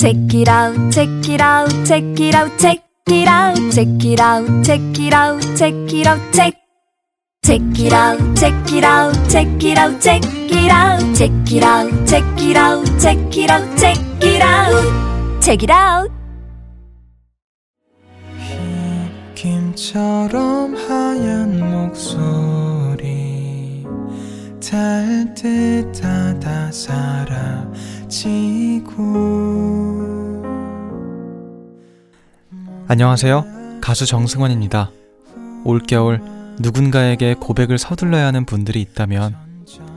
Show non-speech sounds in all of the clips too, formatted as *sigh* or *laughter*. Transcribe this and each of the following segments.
Check it out, check it out, check it out, check it out, check it out, check it out, check it out, check. Check it out, check it out, check it out, check it out, check it out, check it out, check it out, check it out, check it out. 김처럼 하얀 목소리 달듯하다 사라 지고 안녕하세요. 가수 정승환입니다. 올겨울 누군가에게 고백을 서둘러야 하는 분들이 있다면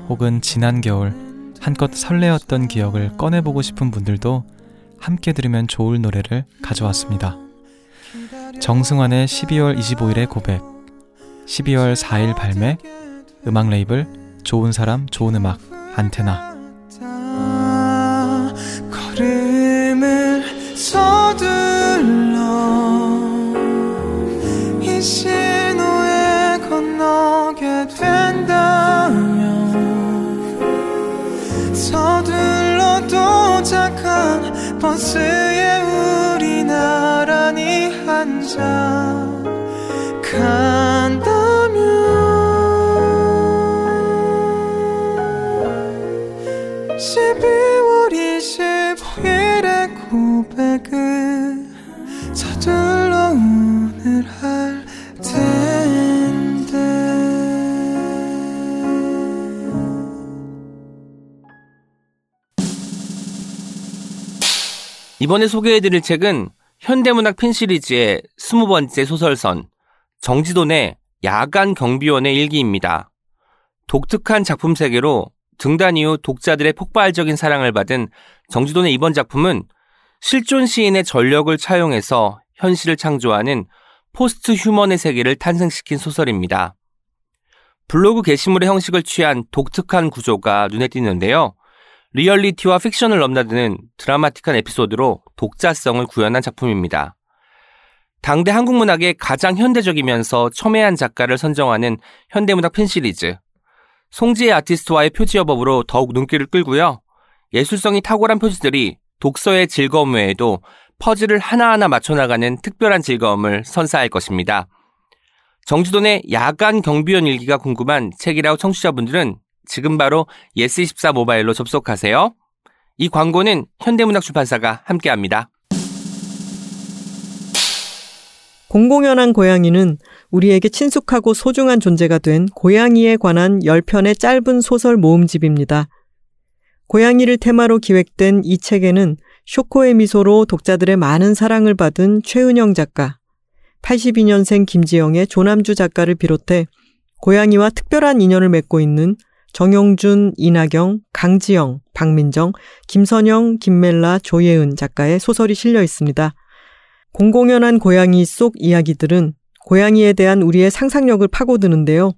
혹은 지난 겨울 한껏 설레었던 기억을 꺼내보고 싶은 분들도 함께 들으면 좋을 노래를 가져왔습니다. 정승환의 12월 25일의 고백 12월 4일 발매 음악 레이블 좋은 사람 좋은 음악 안테나 소스에 우리나라니 한잔 간다면. 이번에 소개해드릴 책은 현대문학 핀 시리즈의 스무 번째 소설선 정지돈의 야간 경비원의 일기입니다. 독특한 작품 세계로 등단 이후 독자들의 폭발적인 사랑을 받은 정지돈의 이번 작품은 실존 시인의 전력을 차용해서 현실을 창조하는 post human의 세계를 탄생시킨 소설입니다. 블로그 게시물의 형식을 취한 독특한 구조가 눈에 띄는데요. 리얼리티와 픽션을 넘나드는 드라마틱한 에피소드로 독자성을 구현한 작품입니다. 당대 한국 문학의 가장 현대적이면서 첨예한 작가를 선정하는 현대문학 팬 시리즈. 송지혜 아티스트와의 표지 여법으로 더욱 눈길을 끌고요. 예술성이 탁월한 표지들이 독서의 즐거움 외에도 퍼즐을 하나하나 맞춰나가는 특별한 즐거움을 선사할 것입니다. 정지돈의 야간 경비원 일기가 궁금한 책이라우 청취자분들은 지금 바로 예스24 모바일로 접속하세요. 이 광고는 현대문학 출판사가 함께합니다. 공공연한 고양이는 우리에게 친숙하고 소중한 존재가 된 고양이에 관한 10편의 짧은 소설 모음집입니다. 고양이를 테마로 기획된 이 책에는 쇼코의 미소로 독자들의 많은 사랑을 받은 최은영 작가, 82년생 김지영의 조남주 작가를 비롯해 고양이와 특별한 인연을 맺고 있는 정용준, 이나경, 강지영, 박민정, 김선영, 김멜라, 조예은 작가의 소설이 실려 있습니다. 공공연한 고양이 속 이야기들은 고양이에 대한 우리의 상상력을 파고드는데요.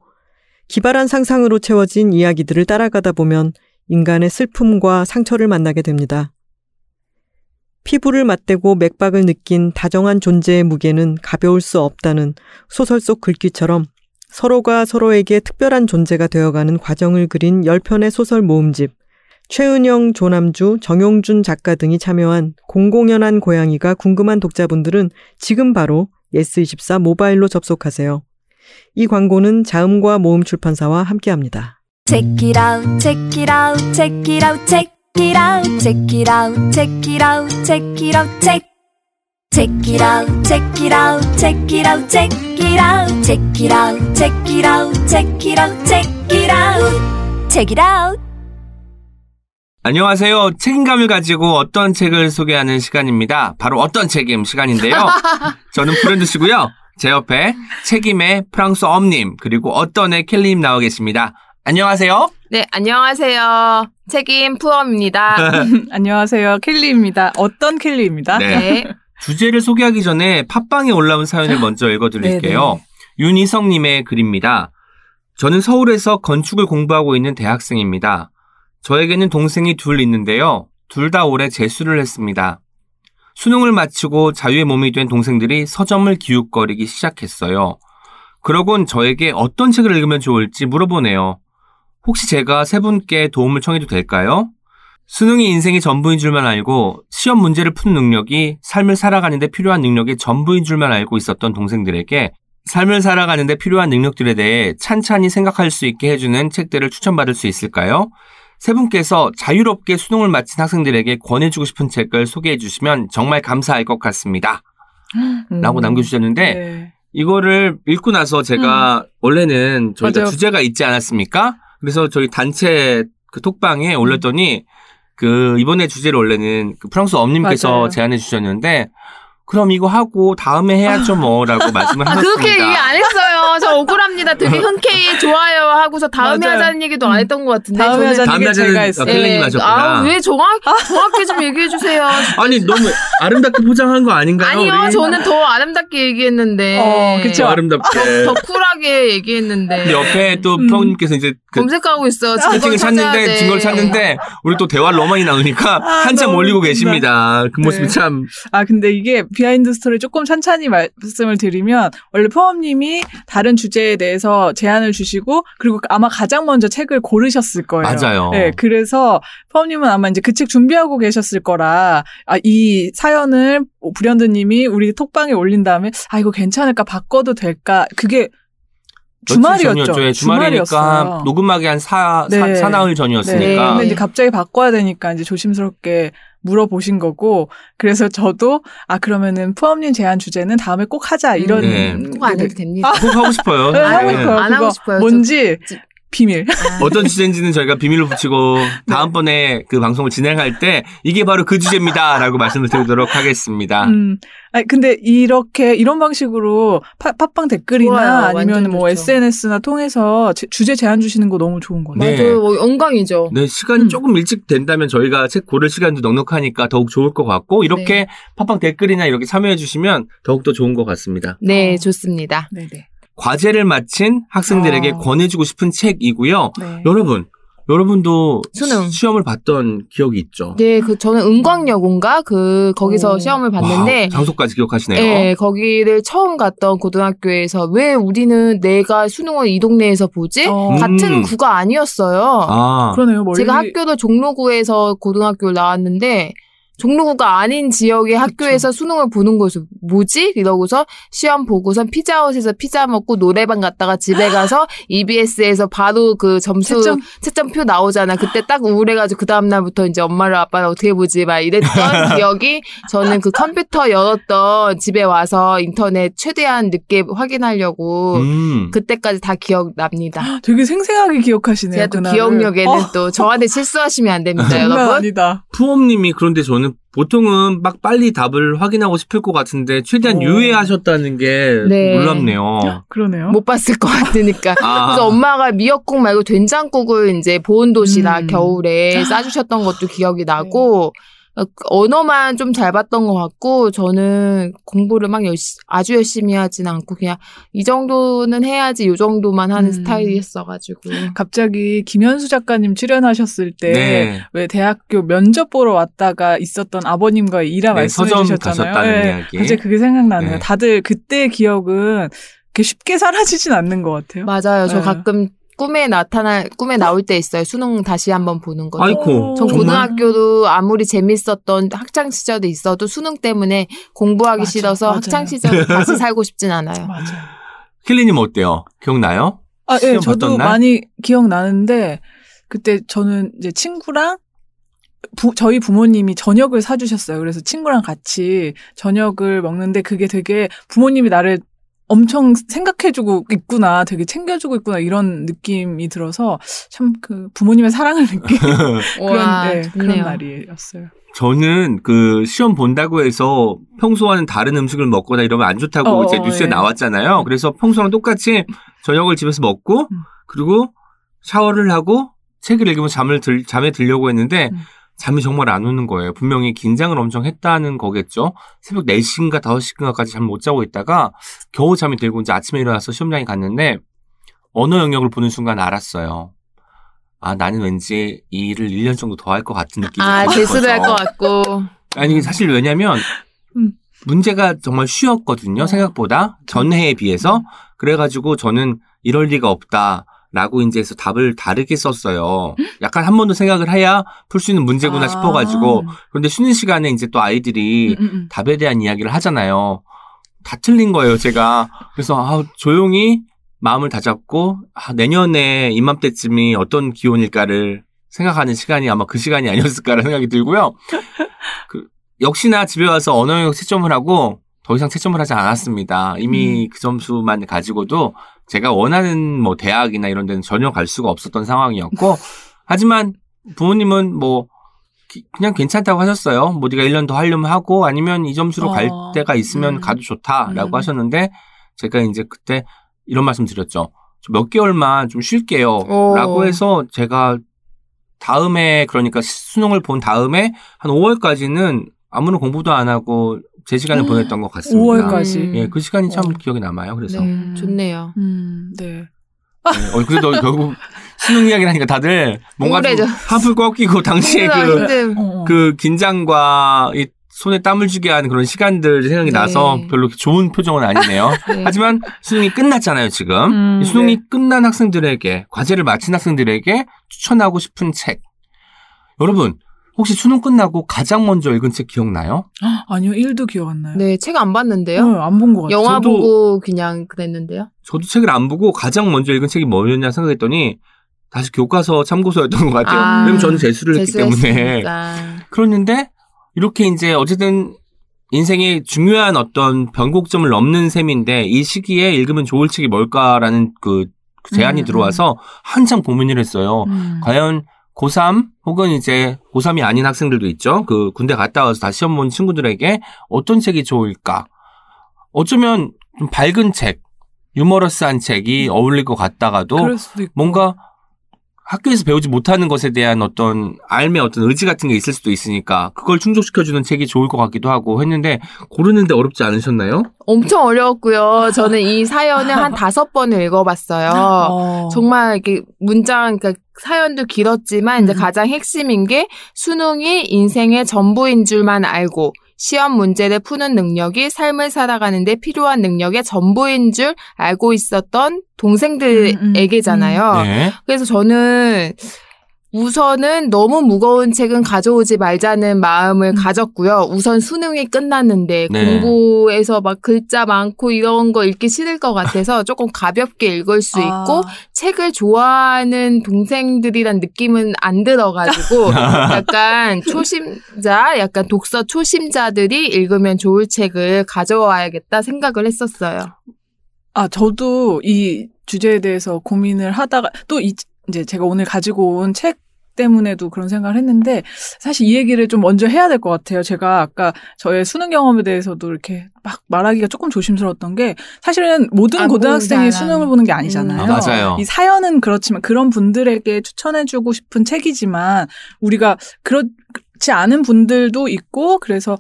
기발한 상상으로 채워진 이야기들을 따라가다 보면 인간의 슬픔과 상처를 만나게 됩니다. 피부를 맞대고 맥박을 느낀 다정한 존재의 무게는 가벼울 수 없다는 소설 속 글귀처럼 서로가 서로에게 특별한 존재가 되어가는 과정을 그린 10편의 소설 모음집, 최은영, 조남주, 정용준 작가 등이 참여한 공공연한 고양이가 궁금한 독자분들은 지금 바로 예스24 모바일로 접속하세요. 이 광고는 자음과 모음 출판사와 함께합니다. Check it out, check it out, check it out, check it out, check it out, check it out, check it out, check. Check it out, check it out, check it out, check it out, check it out, check it out, check it out, check it out, check it out. 안녕하세요. 책임감을 가지고 어떤 책을 소개하는 시간입니다. 바로 어떤 책임 시간인데요. *laughs* 저는 프렌드시고요. 제 옆에 책임의 프랑스 엄님 그리고 어떤의 켈리님 나와 계십니다. 안녕하세요. 네, 안녕하세요. 책임 푸엄입니다. *laughs* *laughs* 안녕하세요. 켈리입니다. 어떤 켈리입니다. 네. 네. 주제를 소개하기 전에 팟빵에 올라온 사연을 먼저 읽어드릴게요. 윤희성님의 글입니다. 저는 서울에서 건축을 공부하고 있는 대학생입니다. 저에게는 동생이 둘 있는데요. 둘 다 올해 재수를 했습니다. 수능을 마치고 자유의 몸이 된 동생들이 서점을 기웃거리기 시작했어요. 그러곤 저에게 어떤 책을 읽으면 좋을지 물어보네요. 혹시 제가 세 분께 도움을 청해도 될까요? 수능이 인생의 전부인 줄만 알고 시험 문제를 푸는 능력이 삶을 살아가는데 필요한 능력의 전부인 줄만 알고 있었던 동생들에게 삶을 살아가는데 필요한 능력들에 대해 찬찬히 생각할 수 있게 해주는 책들을 추천받을 수 있을까요? 세 분께서 자유롭게 수능을 마친 학생들에게 권해주고 싶은 책을 소개해 주시면 정말 감사할 것 같습니다. 음. 라고 남겨주셨는데 네. 이거를 읽고 나서 제가 원래는 저희가 맞아요. 주제가 있지 않았습니까? 그래서 저희 단체 그 톡방에 올렸더니 그 이번에 주제를 원래는 그 프랑스 엄님께서. 제안해 주셨는데 그럼 이거 하고 다음에 해야죠 뭐라고 말씀을 아, 하셨습니다. 그렇게 얘기 안 했어요. 저 억울합니다. 되게 흔쾌히 좋아요 하고서 다음에 맞아요. 하자는 얘기도 안 했던 것 같은데. 다음에 하자는 얘기 제가 어, 했어요. 켈리님 하셨구나. 아, 왜 정확, 정확히 좀 얘기해 주세요. 아니 너무 아름답게 포장한 거 아닌가요? 아니요, 우리? 저는 더 아름답게 얘기했는데. 어, 그쵸. 더 아름답게. 더 쿨하게 얘기했는데. 근데 옆에 또 음. 프로님께서 이제 그 검색하고 있어. 채팅을 찾는데 증거를 찾는데 우리 또 대화를 너무 많이 나누니까 아, 한참 올리고. 계십니다. 그 모습이 네. 참 아, 근데 이게 behind story 조금 찬찬히 말씀을 드리면, 원래 포엄님이 다른 주제에 대해서 제안을 주시고, 그리고 아마 가장 먼저 책을 고르셨을 거예요. 맞아요. 네, 그래서 포엄님은 아마 이제 그 책 준비하고 계셨을 거라, 아, 이 사연을 불현드님이 우리 톡방에 올린 다음에, 아, 이거 괜찮을까? 바꿔도 될까? 그게 주말이었죠. 전이었죠. 예, 주말이니까 주말이었어요. 녹음하기 한 사, 네. 사, 사나흘 네. 전이었으니까. 근데 이제 갑자기 바꿔야 되니까 이제 조심스럽게 물어보신 거고, 그래서 저도, 아, 그러면은 푸엄님 제안 주제는 다음에 꼭 하자, 이런. 네. 꼭안 해도 됩니다. 꼭 하고 싶어요. 네, 하고 네. 싶어요. 안 하고 싶어요. 뭔지 저- 비밀. *laughs* 어떤 주제인지는 저희가 비밀로 붙이고 다음번에 그 방송을 진행할 때 이게 바로 그 주제입니다라고 말씀을 드리도록 하겠습니다. 음. 아니, 근데 이렇게, 이런 방식으로 파, 팟빵 댓글이나 좋아요. 아니면 뭐 좋죠. SNS나 통해서 제- 주제 제안 주시는 거 너무 좋은 것 같아요. 네. 맞아요. 뭐 영광이죠. 네, 시간이 음. 조금 일찍 된다면 저희가 책 고를 시간도 넉넉하니까 더욱 좋을 것 같고 이렇게 네. 팟빵 댓글이나 이렇게 참여해 주시면 더욱 더 좋은 것 같습니다. 네, 어. 좋습니다. 네 네. 과제를 마친 학생들에게 어. 권해주고 싶은 책이고요. 네. 여러분, 여러분도 수능. 시험을 봤던 기억이 있죠? 네, 그 저는 은광여고인가 그 거기서 오. 시험을 봤는데 와우, 장소까지 기억하시네요. 네, 거기를 처음 갔던 고등학교에서 왜 우리는 내가 수능을 이 동네에서 보지? 어. 같은 음. 구가 아니었어요. 아, 그러네요. 멀리. 제가 학교도 종로구에서 고등학교를 나왔는데 종로구가 아닌 지역의 학교에서 수능을 보는 거죠. 뭐지? 이러고서 시험 보고선 피자헛에서 피자 먹고 노래방 갔다가 집에 가서 *gasps* EBS에서 바로 그 점수 채점? 채점표 나오잖아. 그때 딱 우울해가지고 그 다음 날부터 이제 엄마를 아빠를 어떻게 보지 막 이랬던 *laughs* 기억이 저는 그 컴퓨터 열었던 집에 와서 인터넷 최대한 늦게 확인하려고 음. 그때까지 다 기억납니다. *gasps* 되게 생생하게 기억하시네요. 제가 또 그날을. 기억력에는 어, 또 저한테 실수하시면 안 됩니다, *laughs* 여러분. 아니다. 푸엄님이 그런데 저는 보통은 막 빨리 답을 확인하고 싶을 것 같은데 최대한 오. 유예하셨다는 게 네. 놀랍네요. *gasps* 그러네요. 못 봤을 것 같으니까. 아. 그래서 엄마가 미역국 말고 된장국을 이제 보온도시락 음. 겨울에 싸주셨던 것도 기억이 나고 어, 언어만 좀 잘 봤던 것 같고 저는 공부를 막 열시, 아주 열심히 하진 않고 그냥 이 정도는 해야지 요 정도만 하는 음. 스타일이었어가지고 갑자기 김현수 작가님 출연하셨을 때 네. 왜 대학교 면접 보러 왔다가 있었던 아버님과의 일화 네, 말씀해 서점 주셨잖아요. 가셨다는 이야기. 갑자기 그게 생각나네요. 네. 다들 그때의 기억은 그렇게 쉽게 사라지진 않는 것 같아요. 맞아요. 저 네. 가끔 꿈에 나타날 꿈에 나올 때 있어요. 수능 다시 한번 보는 거. 아이고, 전 정말? 고등학교도 아무리 재밌었던 학창 시절도 있어도 수능 때문에 공부하기 맞아, 싫어서 맞아요. 학창 시절 다시 *laughs* 살고 싶진 않아요. 맞아요. 킬리님 어때요? 기억나요? 아, 예, 저도 날? 많이 기억나는데 그때 저는 이제 친구랑 부, 저희 부모님이 저녁을 사주셨어요. 그래서 친구랑 같이 저녁을 먹는데 그게 되게 부모님이 나를 엄청 생각해주고 있구나, 되게 챙겨주고 있구나 이런 느낌이 들어서 참 그 부모님의 사랑을 느낀 *laughs* 와, 그런, 네, 그런. 날이었어요. 저는 그 시험 본다고 해서 평소와는 다른 음식을 먹거나 이러면 안 좋다고 어, 이제 어, 뉴스에 예. 나왔잖아요. 그래서 평소랑 똑같이 저녁을 집에서 먹고 음. 그리고 샤워를 하고 책을 읽으면 잠을 들, 잠에 들려고 했는데 음. 잠이 정말 안 오는 거예요. 분명히 긴장을 엄청 했다는 거겠죠. 새벽 4시인가 5시인가까지 잠을 못 자고 있다가 겨우 잠이 들고 이제 아침에 일어나서 시험장에 갔는데 언어 영역을 보는 순간 알았어요. 아, 나는 왠지 이 일을 1년 정도 더 할 것 같은 느낌이 아. 재수도 할 것 같고. 아니 사실 왜냐면 음. 문제가 정말 쉬웠거든요 어. 생각보다 전해에 비해서 그래가지고 저는 이럴 리가 없다 라고 이제 해서 답을 다르게 썼어요. 약간 한 번 더 생각을 해야 풀 수 있는 문제구나 아. 싶어가지고. 그런데 쉬는 시간에 이제 또 아이들이 음, 음, 음. 답에 대한 이야기를 하잖아요. 다 틀린 거예요, 제가. 그래서 아, 조용히 마음을 다잡고 아, 내년에 이맘때쯤이 어떤 기온일까를 생각하는 시간이 아마 그 시간이 아니었을까라는 생각이 들고요. 그, 역시나 집에 와서 언어 영역 채점을 하고 더 이상 채점을 하지 않았습니다. 이미 그 점수만 가지고도 제가 원하는 뭐 대학이나 이런 데는 전혀 갈 수가 없었던 상황이었고 하지만 부모님은 뭐 기- 그냥 괜찮다고 하셨어요. 뭐 네가 1년 더 하려면 하고 아니면 이 점수로 갈 어, 때가 있으면 음. 가도 좋다라고 음. 하셨는데 제가 이제 그때 이런 말씀 드렸죠. 저몇 개월만 좀 쉴게요. 오. 라고 해서 제가 다음에 그러니까 수능을 본 다음에 한 5월까지는 아무런 공부도 안 하고 제 시간을 보냈던 것 같습니다. 5월까지. 음. 예, 그 시간이 참 어. 기억에 남아요. 그래서 네, 음. 좋네요. 음, 네. 네. 어, 그래도 결국 수능 이야기를 하니까 다들 뭔가 좀 우울해져. 한풀 꺾이고 당시에 *laughs* 그. 어, 어. 그 긴장과 이 손에 땀을 쥐게 하는 그런 시간들 생각이 네. 나서 별로 좋은 표정은 아니네요. *laughs* 네. 하지만 수능이 끝났잖아요, 지금. 음, 이 수능이 네. 끝난 학생들에게, 과제를 마친 학생들에게 추천하고 싶은 책. 여러분, 혹시 수능 끝나고 가장 먼저 읽은 책 기억나요? 아니요, 1도 기억 안 나요. 네, 책 안 봤는데요. 안본 것 같아요. 영화 저도- 보고 그냥 그랬는데요. 저도 책을 안 보고 가장 먼저 읽은 책이 뭐였냐 생각했더니 다시 교과서 참고서였던 것 같아요. 아, 왜냐면 저는 재수를 했기 때문에. *laughs* 그랬는데 이렇게 이제 어쨌든 인생의 중요한 어떤 변곡점을 넘는 셈인데 이 시기에 읽으면 좋을 책이 뭘까라는 그 제안이 음, 들어와서 한창 고민을 했어요. 음. 과연 고3 혹은 이제 고3이 아닌 학생들도 있죠. 그 군대 갔다 와서 다시 시험 본 친구들에게 어떤 책이 좋을까? 어쩌면 좀 밝은 책, 유머러스한 책이 어울릴 것 같다가도 그럴 수도 있고. 뭔가 학교에서 배우지 못하는 것에 대한 어떤 알의 어떤 의지 같은 게 있을 수도 있으니까 그걸 충족시켜주는 책이 좋을 것 같기도 하고 했는데 고르는데 어렵지 않으셨나요? 엄청 어려웠고요. 저는 이 사연을 한 *laughs* 다섯 번을 읽어봤어요. 어. 정말 이렇게 문장, 그러니까 사연도 길었지만 이제 음. 가장 핵심인 게 수능이 인생의 전부인 줄만 알고 시험 문제를 푸는 능력이 삶을 살아가는데 필요한 능력의 전부인 줄 알고 있었던 동생들에게잖아요. 네. 그래서 저는 우선은 너무 무거운 책은 가져오지 말자는 마음을 음. 가졌고요. 우선 수능이 끝났는데 네. 공부에서 막 글자 많고 이런 거 읽기 싫을 것 같아서 *laughs* 조금 가볍게 읽을 수 있고 아. 책을 좋아하는 동생들이란 느낌은 안 들어가지고 *laughs* 약간 초심자, 약간 독서 초심자들이 읽으면 좋을 책을 가져와야겠다 생각을 했었어요. 아, 저도 이 주제에 대해서 고민을 하다가 또 이, 이제 제가 오늘 가지고 온 책 때문에도 그런 생각을 했는데 사실 이 얘기를 좀 먼저 해야 될 것 같아요. 제가 아까 저의 수능 경험에 대해서도 이렇게 막 말하기가 조금 조심스러웠던 게 사실은 모든 안 고등학생이. 수능을 보는 게 아니잖아요. 음. 아, 맞아요. 이 사연은 그렇지만 그런 분들에게 추천해주고 싶은 책이지만 우리가 그렇지 않은 분들도 있고 그래서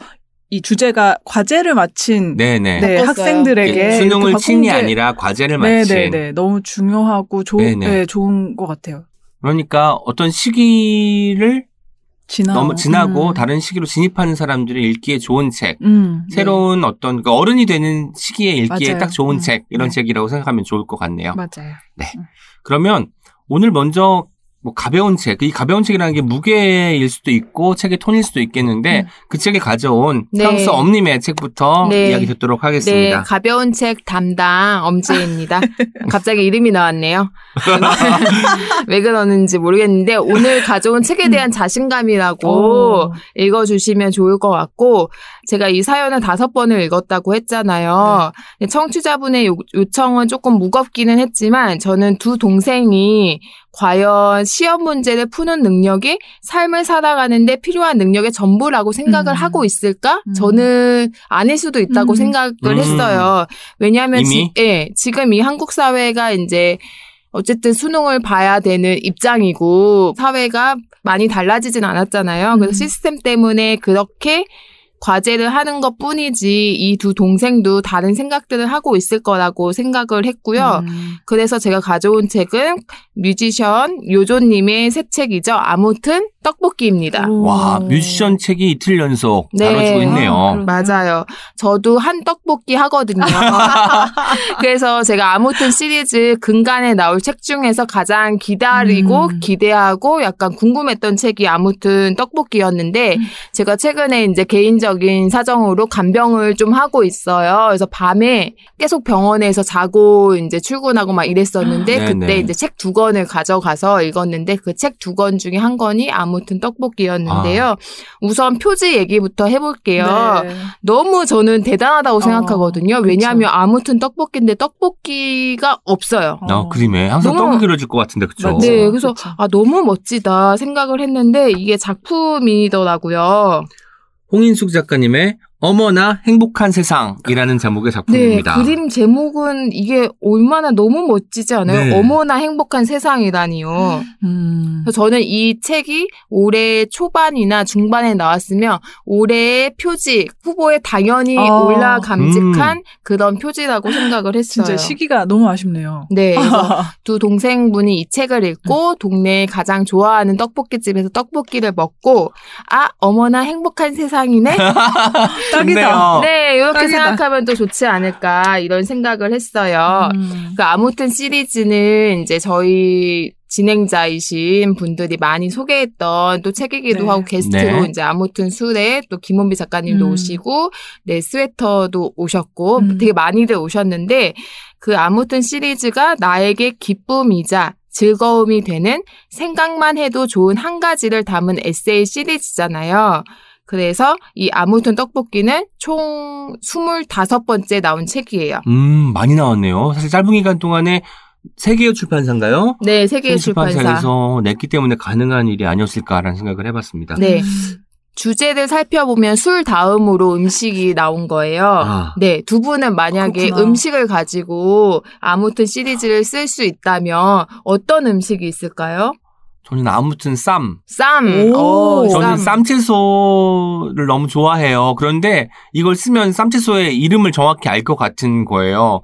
이 주제가 과제를 마친 네네. 네, 바꿨어요. 학생들에게 수능을 이렇게 친이 아니라 과제를 네, 마친. 네, 네. 너무 중요하고 좋, 네네. 네, 좋은 것 같아요. 그러니까 어떤 시기를 지나고. 너무 지나고 음. 다른 시기로 진입하는 사람들이 읽기에 좋은 책. 음. 새로운 어떤 그 어른이 되는 시기에 읽기에 맞아요. 딱 좋은 음. 책 이런 네. 책이라고 생각하면 좋을 것 같네요. 맞아요. 그러면 오늘 먼저 뭐 가벼운 책, 이 가벼운 책이라는 게 무게일 수도 있고 책의 톤일 수도 있겠는데 음. 그 책을 가져온 네. 프랑스 엄님의 책부터 네. 이야기 듣도록 네, 하겠습니다. 가벼운 책 담당 엄지입니다. *laughs* 갑자기 이름이 나왔네요. *laughs* 왜 그러는지 모르겠는데 오늘 가져온 책에 대한 자신감이라고 어. 읽어주시면 좋을 것 같고 제가 이 사연을 다섯 번을 읽었다고 했잖아요. 근데 청취자분의 요, 요청은 조금 무겁기는 했지만 저는 두 동생이 과연 시험 문제를 푸는 능력이 삶을 살아가는데 필요한 능력의 전부라고 생각을 음. 하고 있을까? 음. 저는 아닐 수도 있다고 음. 생각을 음. 했어요. 왜냐하면? 지, 예, 지금 이 한국 사회가 이제 어쨌든 수능을 봐야 되는 입장이고 사회가 많이 달라지진 않았잖아요. 그래서 음. 시스템 때문에 그렇게 과제를 하는 것 뿐이지 이 두 동생도 다른 생각들을 하고 있을 거라고 생각을 했고요. 음. 그래서 제가 가져온 책은 뮤지션 요조님의 새 책이죠. 아무튼 떡볶이입니다. 오. 와, 뮤지션 책이 이틀 연속 네. 다뤄지고 있네요. 아, 맞아요. 저도 한 떡볶이 하거든요. *laughs* 그래서 제가 아무튼 시리즈 근간에 나올 책 중에서 가장 기다리고 음. 기대하고 약간 궁금했던 책이 아무튼 떡볶이였는데 제가 최근에 이제 개인적 인 사정으로 간병을 좀 하고 있어요. 그래서 밤에 계속 병원에서 자고 이제 출근하고 막 이랬었는데 네, 그때 네. 이제 책 두 권을 가져가서 읽었는데 그 책 두 권 중에 한 권이 아무튼 떡볶이였는데요. 우선 표지 얘기부터 해볼게요. 네. 너무 저는 대단하다고 생각하거든요. 그쵸. 왜냐하면 아무튼 떡볶이인데 떡볶이가 없어요. 어, 그림에 항상 너무- 떡이 그려질 것 같은데, 그쵸? 네, 그래서 그쵸. 아 너무 멋지다 생각을 했는데 이게 작품이더라고요. 홍인숙 작가님의 어머나 행복한 세상이라는 제목의 네, 작품입니다. 그림 제목은 이게 얼마나 너무 멋지지 않아요? 네. 어머나 행복한 세상이라니요. 음. 그래서 저는 이 책이 올해 초반이나 중반에 나왔으면 올해의 표지 후보에 당연히 아. 올라감직한 그런 표지라고 생각을 했어요. 진짜 시기가 너무 아쉽네요. 네, *laughs* 두 동생분이 이 책을 읽고 동네에 가장 좋아하는 떡볶이집에서 떡볶이를 먹고 아 어머나 행복한 세상이네. *laughs* 좋네요. 네, 이렇게 딱이다. 생각하면 또 좋지 않을까 이런 생각을 했어요. 음. 그 아무튼 시리즈는 이제 저희 진행자이신 분들이 많이 소개했던 또 책이기도 네. 하고 게스트로 네. 이제 아무튼 술에 또 김원비 작가님도 음. 오시고 네 스웨터도 오셨고 음. 되게 많이들 오셨는데 그 아무튼 시리즈가 나에게 기쁨이자 즐거움이 되는 생각만 해도 좋은 한 가지를 담은 에세이 시리즈잖아요. 그래서 이 아무튼 떡볶이는 총 25번째 나온 책이에요. 음, 많이 나왔네요. 사실 짧은 기간 동안에 세계의 출판사인가요? 네, 세계 출판사. 출판사에서 냈기 때문에 가능한 일이 아니었을까라는 생각을 해봤습니다. 네. 음. 주제를 살펴보면 술 다음으로 음식이 나온 거예요. 아. 네, 두 분은 만약에 그렇구나. 음식을 가지고 아무튼 시리즈를 쓸 수 있다면 어떤 음식이 있을까요? 저는 아무튼 쌈. 쌈. 오. 어, 저는 쌈. 쌈채소를 너무 좋아해요. 그런데 이걸 쓰면 쌈채소의 이름을 정확히 알 것 같은 거예요.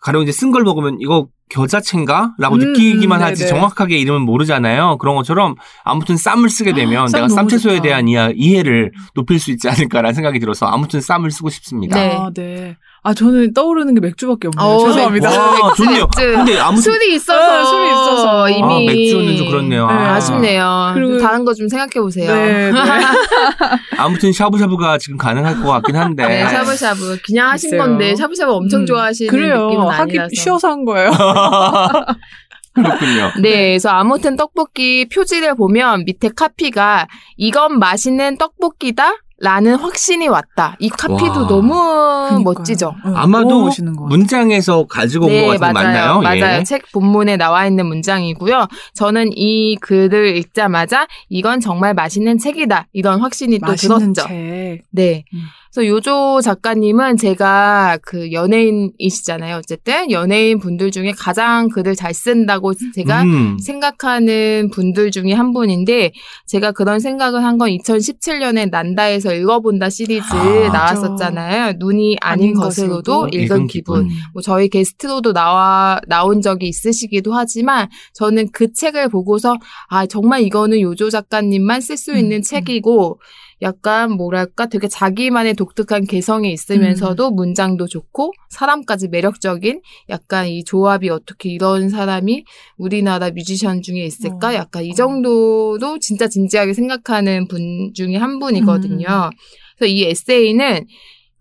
가령 이제 쓴 걸 먹으면 이거 겨자채인가? 라고 음, 느끼기만 하지 네네. 정확하게 이름은 모르잖아요. 그런 것처럼 아무튼 쌈을 쓰게 되면 쌈 내가 쌈채소에 좋다. 대한 이해, 이해를 높일 수 있지 않을까라는 생각이 들어서 아무튼 쌈을 쓰고 싶습니다. 네. 아, 네. 아, 저는 떠오르는 게 맥주밖에 없네요. 어, 죄송합니다. 맥주. 와, 좋네요. 맥주. 근데 아무튼 술이 있어서 네, 술이 있어서. 이미 아, 맥주는 좀 그렇네요. 네, 아. 아쉽네요. 그리고- 다른 거 좀 생각해 보세요. 네, 네. *laughs* 아무튼 샤브샤브가 지금 가능할 것 같긴 한데. 네, 샤브샤브 그냥 하신 글쎄요. 건데 샤브샤브 엄청 음, 좋아하시는 그래요. 느낌은 하기 아니라서. 쉬워서 한 거예요. *laughs* 그렇군요. 네, 그래서 아무튼 떡볶이 표지를 보면 밑에 카피가 이건 맛있는 떡볶이다. 라는 확신이 왔다. 이 카피도 와. 너무 그러니까요. 멋지죠. 응, 아마도. 문장에서 가지고 온것 같은 거 맞나요? 맞아요. 예. 책 본문에 나와 있는 문장이고요. 저는 이 글을 읽자마자 이건 정말 맛있는 책이다. 이런 확신이 또 맛있는 들었죠. 책. 네. 음. 그래서 요조 작가님은 제가 그 연예인이시잖아요. 어쨌든 연예인 분들 중에 가장 글을 잘 쓴다고 제가 음. 생각하는 분들 중에 한 분인데 제가 그런 생각을 한 건 2017년에 난다에서 읽어본다 시리즈 아, 나왔었잖아요. 눈이 아닌 아닌 것으로도 읽은 기분. 음. 뭐 저희 게스트로도 나와 나온 적이 있으시기도 하지만 저는 그 책을 보고서 아 정말 이거는 요조 작가님만 쓸 수 있는 음, 책이고 약간 뭐랄까 되게 자기만의 독특한 개성이 음. 있으면서도 문장도 좋고 사람까지 매력적인 약간 이 조합이 어떻게 이런 사람이 우리나라 뮤지션 중에 있을까? 어. 약간 이 정도도 진짜 진지하게 생각하는 분 중에 한 분이거든요. 음. 그래서 이 에세이는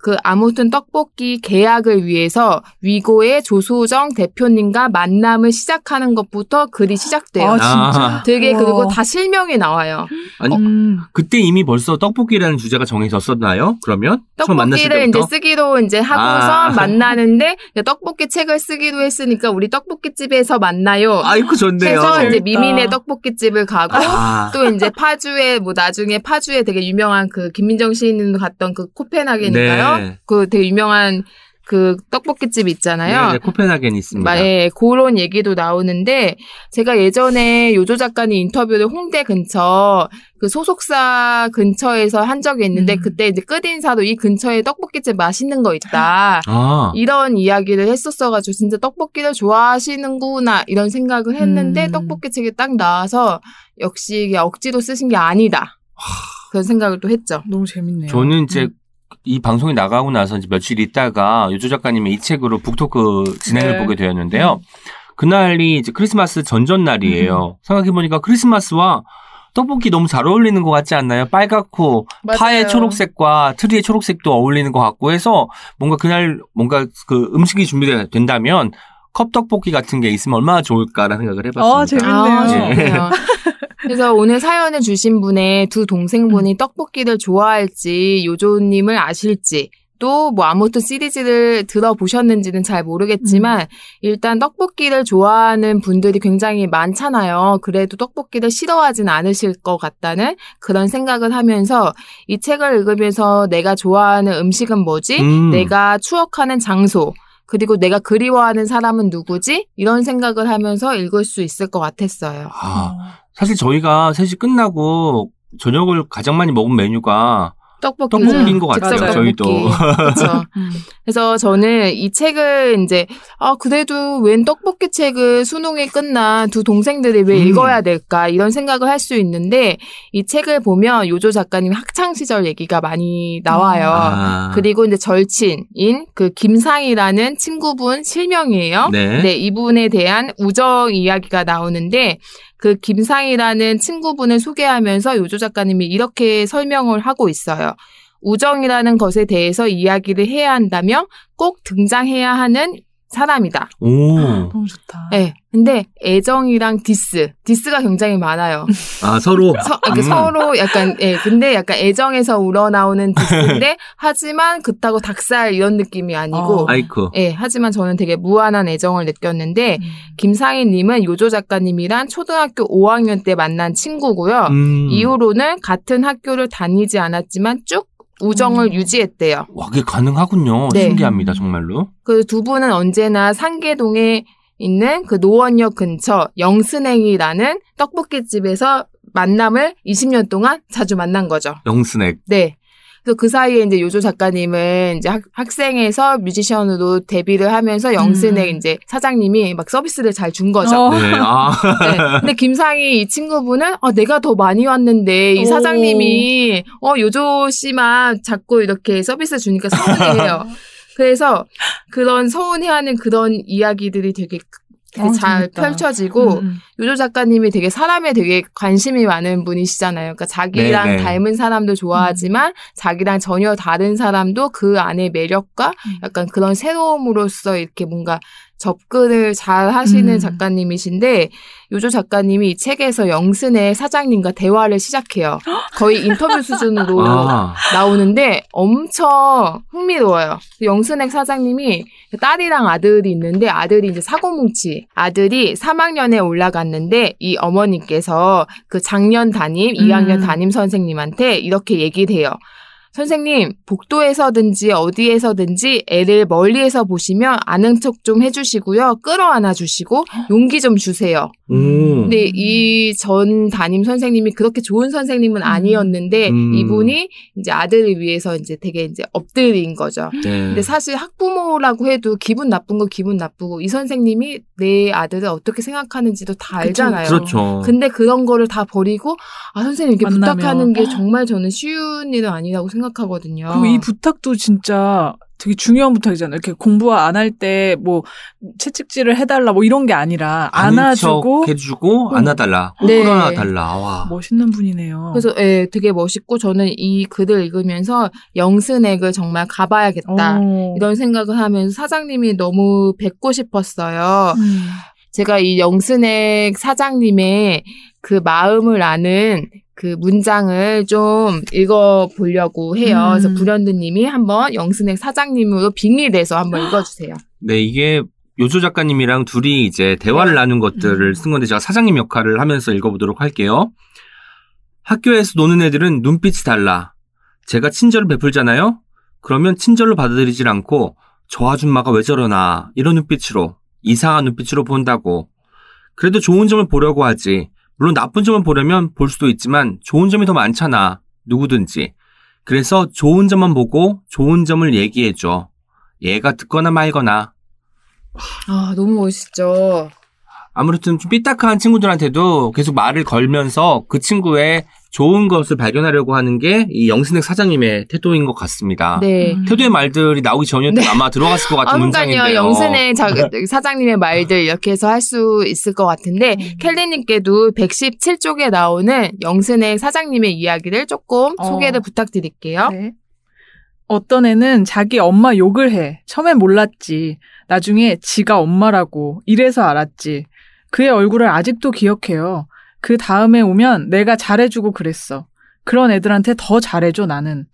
그 아무튼 떡볶이 계약을 위해서 위고의 조소정 대표님과 만남을 시작하는 것부터 글이 시작돼요. 아, 진짜. 아. 되게 우와. 그리고 다 실명이 나와요. 아니, 음. 그때 이미 벌써 떡볶이라는 주제가 정해졌었나요? 그러면? 떡볶이를 이제? 쓰기로 이제 하고서 아. 만나는데 떡볶이 책을 쓰기로 했으니까 우리 떡볶이 집에서 만나요. 아이고, 좋네요. 해서 이제. 미민의 떡볶이 집을 가고 아. 또 이제 파주에 뭐 나중에 파주에 되게 유명한 그 김민정 시인도 갔던 그 코펜하겐인가요? 네. 그 되게 유명한 그 떡볶이집 있잖아요. 네, 네, 코펜하겐 있습니다. 마- 예, 그런 얘기도 나오는데 제가 예전에 요조 작가님 인터뷰를 홍대 근처 그 소속사 근처에서 한 적이 있는데 음. 그때 이제 끝인사도 이 근처에 떡볶이집 맛있는 거 있다. 아, 이런 이야기를 했었어 가지고 진짜 떡볶이를 좋아하시는구나 이런 생각을 했는데 음. 떡볶이 책이 딱 나와서 역시 이게 억지로 쓰신 게 아니다 그런 생각을 또 했죠. 너무 재밌네요. 저는 이제 음. 이 방송이 나가고 나서 이제 며칠 있다가 요조 작가님의 이 책으로 북토크 진행을 네. 보게 되었는데요. 그날이 이제 크리스마스 전전날이에요. 생각해보니까 크리스마스와 떡볶이 너무 잘 어울리는 것 같지 않나요? 빨갛고 파의 맞아요. 초록색과 트리의 초록색도 어울리는 것 같고 해서 뭔가 그날 뭔가 그 음식이 준비된다면 컵떡볶이 같은 게 있으면 얼마나 좋을까라는 생각을 해봤습니다. 아, 재밌- 아, 재밌네요. *laughs* 그래서 오늘 사연을 주신 분의 두 동생분이 떡볶이를 좋아할지 요조님을 아실지 또 뭐 아무튼 시리즈를 들어보셨는지는 잘 모르겠지만 일단 떡볶이를 좋아하는 분들이 굉장히 많잖아요. 그래도 떡볶이를 싫어하진 않으실 것 같다는 그런 생각을 하면서 이 책을 읽으면서 내가 좋아하는 음식은 뭐지? 음. 내가 추억하는 장소, 그리고 내가 그리워하는 사람은 누구지? 이런 생각을 하면서 읽을 수 있을 것 같았어요. 아, 사실 저희가 셋이 끝나고 저녁을 가장 많이 먹은 메뉴가 떡볶이. 떡볶이인 것 같아요, 즉석 저희도. 그렇죠. *laughs* 음. 그래서 저는 이 책을 이제 아 그래도 웬 떡볶이 책을 수능이 끝난 두 동생들이 왜 음. 읽어야 될까 이런 생각을 할 수 있는데 이 책을 보면 요조 작가님 학창 시절 얘기가 많이 나와요. 아. 그리고 이제 절친인 그 김상이라는 친구분 실명이에요. 네. 네, 이분에 대한 우정 이야기가 나오는데 그 김상이라는 친구분을 소개하면서 요조 작가님이 이렇게 설명을 하고 있어요. 우정이라는 것에 대해서 이야기를 해야 한다면 꼭 등장해야 하는 사람이다. 오. 너무 좋다. 네. 근데 애정이랑 diss, diss가 굉장히 많아요. 아, 서로. 서, 이렇게 음. 서로 약간, 예, 근데 약간 애정에서 우러나오는 diss인데, *laughs* 하지만 그렇다고 닭살 이런 느낌이 아니고, 어. 아이쿠. 예, 하지만 저는 되게 무한한 애정을 느꼈는데, 음. 김상희님은 요조 작가님이랑 초등학교 5학년 때 만난 친구고요. 음. 이후로는 같은 학교를 다니지 않았지만 쭉 우정을 음. 유지했대요. 와, 그게 가능하군요. 네. 신기합니다, 정말로. 그 두 분은 언제나 상계동에 있는 그 노원역 근처 영순행이라는 떡볶이집에서 만남을 20년 동안 자주 만난 거죠. 영스넥. 네. 그래서 그 사이에 이제 요조 작가님은 이제 학, 학생에서 뮤지션으로 데뷔를 하면서 영순행 음. 이제 사장님이 막 서비스를 잘 준 거죠. 어. 네, 아. *laughs* 네. 근데 김상희 이 친구분은 아, 내가 더 많이 왔는데 이 오. 사장님이 어 요조 씨만 자꾸 이렇게 서비스 주니까 서운해해요. *laughs* 그래서 그런 서운해하는 그런 이야기들이 되게 어, 잘 재밌다. 펼쳐지고 음, 음. 요조 작가님이 되게 사람에 되게 관심이 많은 분이시잖아요. 그러니까 자기랑 네네. 닮은 사람도 좋아하지만 자기랑 전혀 다른 사람도 그 안에 매력과 음. 약간 그런 새로움으로써 이렇게 뭔가 접근을 잘 하시는 음. 작가님이신데 요조 작가님이 이 책에서 영순의 사장님과 대화를 시작해요. 거의 인터뷰 수준으로 *laughs* 아. 나오는데 엄청 흥미로워요. 영순액 사장님이 딸이랑 아들이 있는데 아들이 이제 사고뭉치 아들이 3학년에 올라갔는데 이 어머니께서 그 작년 담임, 2학년 음. 담임 선생님한테 이렇게 얘기를 해요. 선생님, 복도에서든지 어디에서든지 애를 멀리에서 보시면 아는 척 좀 해주시고요. 끌어안아 주시고 용기 좀 주세요. 오. 근데 이 전 담임 선생님이 그렇게 좋은 선생님은 아니었는데 음. 이분이 이제 아들을 위해서 이제 되게 이제 엎드린 거죠. 네. 근데 사실 학부모라고 해도 기분 나쁜 거 기분 나쁘고 이 선생님이 내 아들을 어떻게 생각하는지도 다 알잖아요. 그렇죠. 근데 그런 거를 다 버리고 아 선생님 이렇게 만나면. 부탁하는 게 정말 저는 쉬운 일은 아니라고 생각 하거든요. 그리고 이 부탁도 진짜 되게 중요한 부탁이잖아요. 이렇게 공부 안 할 때 뭐 채찍질을 해달라 뭐 이런 게 아니라 안아주고 척 해주고 음. 안아달라. 네. 끌어안아달라. 와. 멋있는 분이네요. 그래서 예, 되게 멋있고 저는 이 글을 읽으면서 영순액을 정말 가봐야겠다. 어. 이런 생각을 하면서 사장님이 너무 뵙고 싶었어요. 음. 제가 이 영순액 사장님의 그 마음을 아는 그 문장을 좀 읽어보려고 해요. 음. 그래서 불현듯님이 한번 영순액 사장님으로 빙의돼서 한번 읽어주세요. 네, 이게 요조 작가님이랑 둘이 이제 대화를 네. 나눈 것들을 음. 쓴 건데 제가 사장님 역할을 하면서 읽어보도록 할게요. 학교에서 노는 애들은 눈빛이 달라. 제가 친절을 베풀잖아요? 그러면 친절로 받아들이질 않고 저 아줌마가 왜 저러나 이런 눈빛으로 이상한 눈빛으로 본다고. 그래도 좋은 점을 보려고 하지. 물론 나쁜 점을 보려면 볼 수도 있지만 좋은 점이 더 많잖아. 누구든지. 그래서 좋은 점만 보고 좋은 점을 얘기해줘. 얘가 듣거나 말거나. 아, 너무 멋있죠. 아무튼 좀 삐딱한 친구들한테도 계속 말을 걸면서 그 친구의 좋은 것을 발견하려고 하는 게 이 영순액 사장님의 태도인 것 같습니다. 네. 음. 태도의 말들이 나오기 전이었도 네. 아마 들어갔을 것 같은 아, 문장인데요. 그러니까요. 영순의 자, 사장님의 말들 이렇게 해서 할 수 있을 것 같은데 음. 켈리님께도 117쪽에 나오는 영순의 사장님의 이야기를 조금 어. 소개를 부탁드릴게요. 네. 어떤 애는 자기 엄마 욕을 해. 처음엔 몰랐지. 나중에 지가 엄마라고. 이래서 알았지. 그의 얼굴을 아직도 기억해요. 그 다음에 오면 내가 잘해주고 그랬어. 그런 애들한테 더 잘해줘, 나는.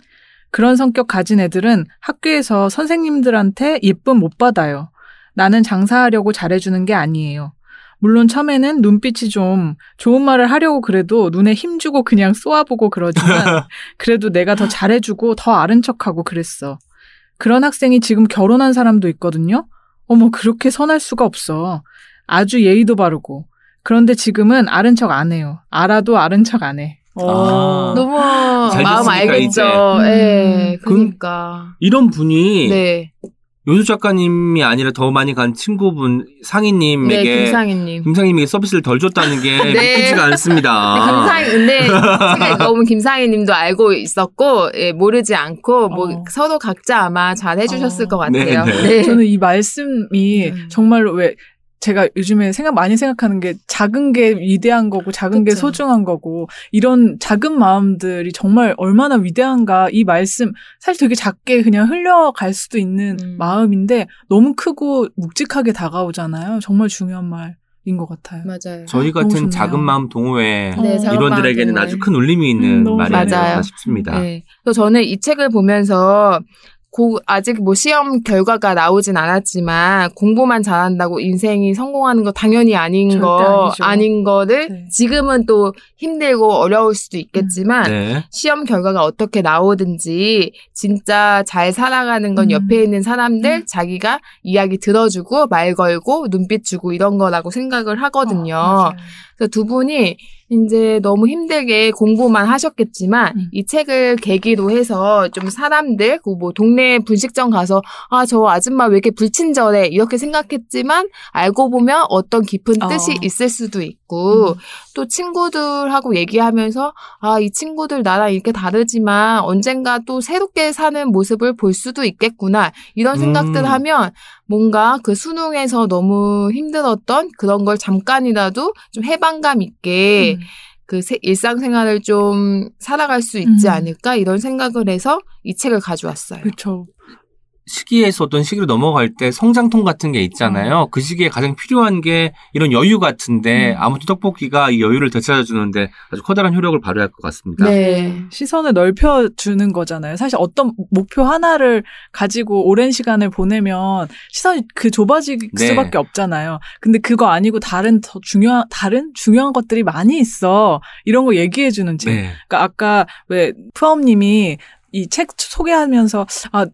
그런 성격 가진 애들은 학교에서 선생님들한테 예쁨 못 받아요. 나는 장사하려고 잘해주는 게 아니에요. 물론 처음에는 눈빛이 좀 좋은 말을 하려고 그래도 눈에 힘주고 그냥 쏘아보고 그러지만 *laughs* 그래도 내가 더 잘해주고 더 아른 척하고 그랬어. 그런 학생이 지금 결혼한 사람도 있거든요? 어머, 그렇게 선할 수가 없어. 아주 예의도 바르고. 그런데 지금은 아른 척 안 해요. 알아도 아른 척 안 해. 아. 너무 잘 마음 알겠죠. 이제. 예, 그럼- 그러니까. 이런 분이 네. 요수 작가님이 아니라 더 많이 간 친구분 네, 상희님에게 김상희님. 김상희님에게 서비스를 덜 줬다는 게 *laughs* 네. 믿기지가 않습니다. 근데 김상희, *laughs* 근데 제가 너무 김상희님도 알고 있었고 예, 모르지 않고 뭐 어. 서로 각자 아마 잘 해주셨을 어. 것 같아요. 네, 네. 네. 저는 이 말씀이 음. 정말로 왜 제가 요즘에 생각 많이 생각하는 게 작은 게 위대한 거고 작은 게 그쵸. 소중한 거고 이런 작은 마음들이 정말 얼마나 위대한가 이 말씀 사실 되게 작게 그냥 흘려갈 수도 있는 음. 마음인데 너무 크고 묵직하게 다가오잖아요. 정말 중요한 말 인 것 같아요. 맞아요. 저희 같은. 작은 마음 동호회 네, 작은 이론들에게는 마음 아주 큰 울림이 있는 음, 말이 맞아요. 아닐까 싶습니다. 네. 또 저는 이 책을 보면서 고, 아직 뭐 시험 결과가 나오진 않았지만 공부만 잘한다고 인생이 성공하는 거 당연히 아닌 거 아니죠. 아닌 거를 네. 지금은 또 힘들고 어려울 수도 있겠지만 네. 시험 결과가 어떻게 나오든지 진짜 잘 살아가는 건 음. 옆에 있는 사람들 음. 자기가 이야기 들어주고 말 걸고 눈빛 주고 이런 거라고 생각을 하거든요. 어. 그래서 두 분이 이제 너무 힘들게 공부만 하셨겠지만 음. 이 책을 계기로 해서 좀 사람들 그뭐 동네 분식점 가서 아 저 아줌마 왜 이렇게 불친절해 이렇게 생각했지만 알고 보면 어떤 깊은 뜻이 어. 있을 수도 있고 음. 또 친구들하고 얘기하면서 아 이 친구들 나랑 이렇게 다르지만 언젠가 또 새롭게 사는 모습을 볼 수도 있겠구나 이런 생각들 음. 하면 뭔가 그 수능에서 너무 힘들었던 그런 걸 잠깐이라도 좀 해방감 있게 음. 그 세- 일상생활을 좀 살아갈 수 있지 음. 않을까 이런 생각을 해서 이 책을 가져왔어요. 그렇죠. 시기에서 어떤 시기로 넘어갈 때 성장통 같은 게 있잖아요. 그 시기에 가장 필요한 게 이런 여유 같은데 음. 아무튼 떡볶이가 이 여유를 되찾아주는데 아주 커다란 효력을 발휘할 것 같습니다. 네. 시선을 넓혀주는 거잖아요. 사실 어떤 목표 하나를 가지고 오랜 시간을 보내면 시선이 그 좁아질 네. 수밖에 없잖아요. 근데 그거 아니고 다른 더 중요한, 다른 중요한 것들이 많이 있어. 이런 거 얘기해주는 책. 네. 그러니까 아까 왜 푸엄님이 이책 소개하면서 아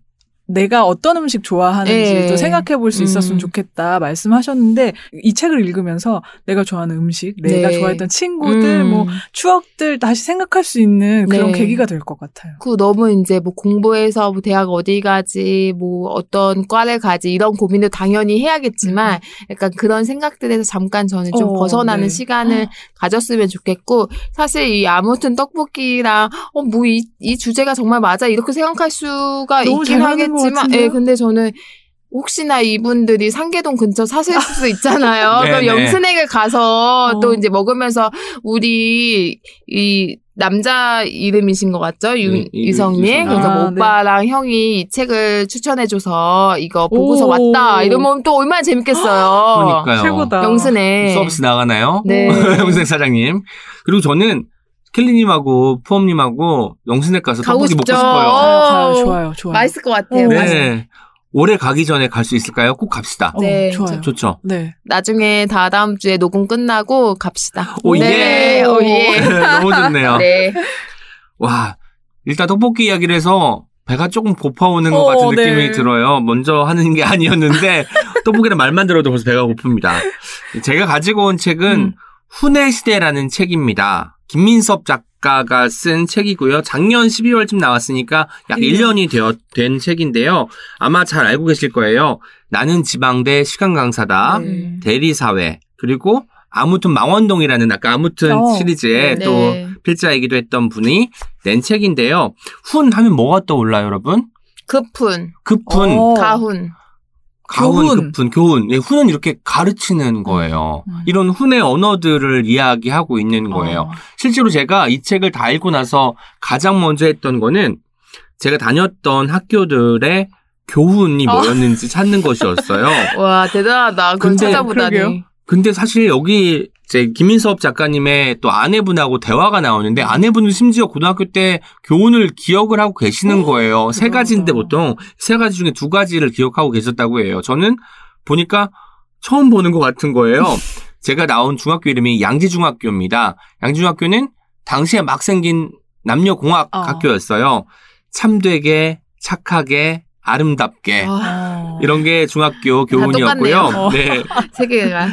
내가 어떤 음식 좋아하는지도 네. 생각해 볼 수 있었으면 음. 좋겠다 말씀하셨는데 이 책을 읽으면서 내가 좋아하는 음식, 내가 네. 좋아했던 친구들, 음. 뭐 추억들 다시 생각할 수 있는 그런 네. 계기가 될 것 같아요. 그 너무 이제 뭐 공부해서 뭐 대학 어디 가지 뭐 어떤 과를 가지 이런 고민도 당연히 해야겠지만 약간 그런 생각들에서 잠깐 저는 좀 어, 벗어나는 네. 시간을 가졌으면 좋겠고 사실 이 아무튼 떡볶이랑 어뭐이 이 주제가 정말 맞아 이렇게 생각할 수가 있긴 잘하는 같은데요? 예 근데 저는 혹시나 이분들이 상계동 근처 사실 수도 있잖아요. *laughs* 네, 그럼 네. 영순액을 가서 어. 또 이제 먹으면서 우리 이 남자 이름이신 것 같죠? 유, 네, 이- 유성님. 유성. 그러니까 뭐 아, 네. 오빠랑 형이 이 책을 추천해줘서 이거 보고서 오. 왔다. 이러면 또 얼마나 재밌겠어요. *gasps* 그러니까요. 최고다. 영순에. 서비스 나가나요? 네. *laughs* 영순액 사장님. 그리고 저는 켈리님하고 푸엄님하고 영순액 가서 가고 떡볶이 먹고 싶죠. 싶어요. 가요, 가요. 좋아요, 좋아요. 맛있을 것 같아요. 어, 네. 올해 가기 전에 갈 수 있을까요? 꼭 갑시다. 어, 네, 좋아요. 좋죠. 네. 나중에 다 다음 주에 녹음 끝나고 갑시다. 오, 네, 예. 오, 예. *laughs* 너무 좋네요. 네. 와, 일단 떡볶이 이야기를 해서 배가 조금 고파오는 것 어, 같은 느낌이 네. 들어요. 먼저 하는 게 *laughs* 아니었는데 떡볶이는 말만 들어도 벌써 배가 고픕니다. 제가 가지고 온 책은 음. 훈의 시대라는 책입니다. 김민섭 작가가 쓴 책이고요. 작년 12월쯤 나왔으니까 약 1년이 되어 된 책인데요. 아마 잘 알고 계실 거예요. 나는 지방대 시간 강사다. 네. 대리사회 그리고 아무튼 망원동이라는 아까 아무튼 어. 시리즈의 네. 또 필자이기도 했던 분이 낸 책인데요. 훈 하면 뭐가 떠올라요, 여러분? 급훈, 급훈, 어. 가훈. 가훈, 교훈. 급훈, 교훈. 예, 훈은 이렇게 가르치는 거예요. 음. 이런 훈의 언어들을 이야기하고 있는 거예요. 어. 실제로 제가 이 책을 다 읽고 나서 가장 먼저 했던 거는 제가 다녔던 학교들의 교훈이 어. 뭐였는지 찾는 것이었어요. *laughs* 와 대단하다. 그걸 근데 찾아보다니. 그러게요. 근데 사실 여기 제 김인섭 작가님의 또 아내분하고 대화가 나오는데 아내분은 심지어 고등학교 때 교훈을 기억을 하고 계시는 거예요. 세 가지인데 보통 세 가지 중에 두 가지를 기억하고 계셨다고 해요. 저는 보니까 처음 보는 것 같은 거예요. *laughs* 제가 나온 중학교 이름이 양지중학교입니다. 양지중학교는 당시에 막 생긴 남녀공학 어. 학교였어요. 참되게 착하게 아름답게 아, 예. 이런 게 중학교 교훈이었고요. 똑같네요. 네. *laughs* 세계가.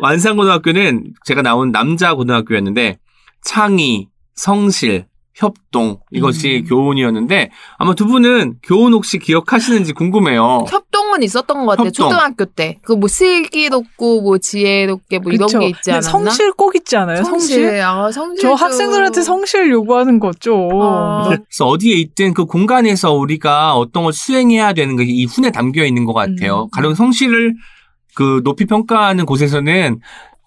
완산고등학교는 제가 나온 남자 고등학교였는데 창의, 성실, 협동 이것이 음. 교훈이었는데 아마 두 분은 교훈 혹시 기억하시는지 궁금해요. 협 동은 있었던 것 같아요. 협동. 초등학교 때. 그 뭐 슬기롭고 뭐 지혜롭게 뭐 이런 그쵸. 게 있지 않았나? 성실 꼭 있지 않아요? 성실? 아, 성실. 저 학생들한테 성실 요구하는 거죠. 아. 그래서 어디에 있든 그 공간에서 우리가 어떤 걸 수행해야 되는 게 이 훈에 담겨 있는 것 같아요. 음. 가령 성실을 그 높이 평가하는 곳에서는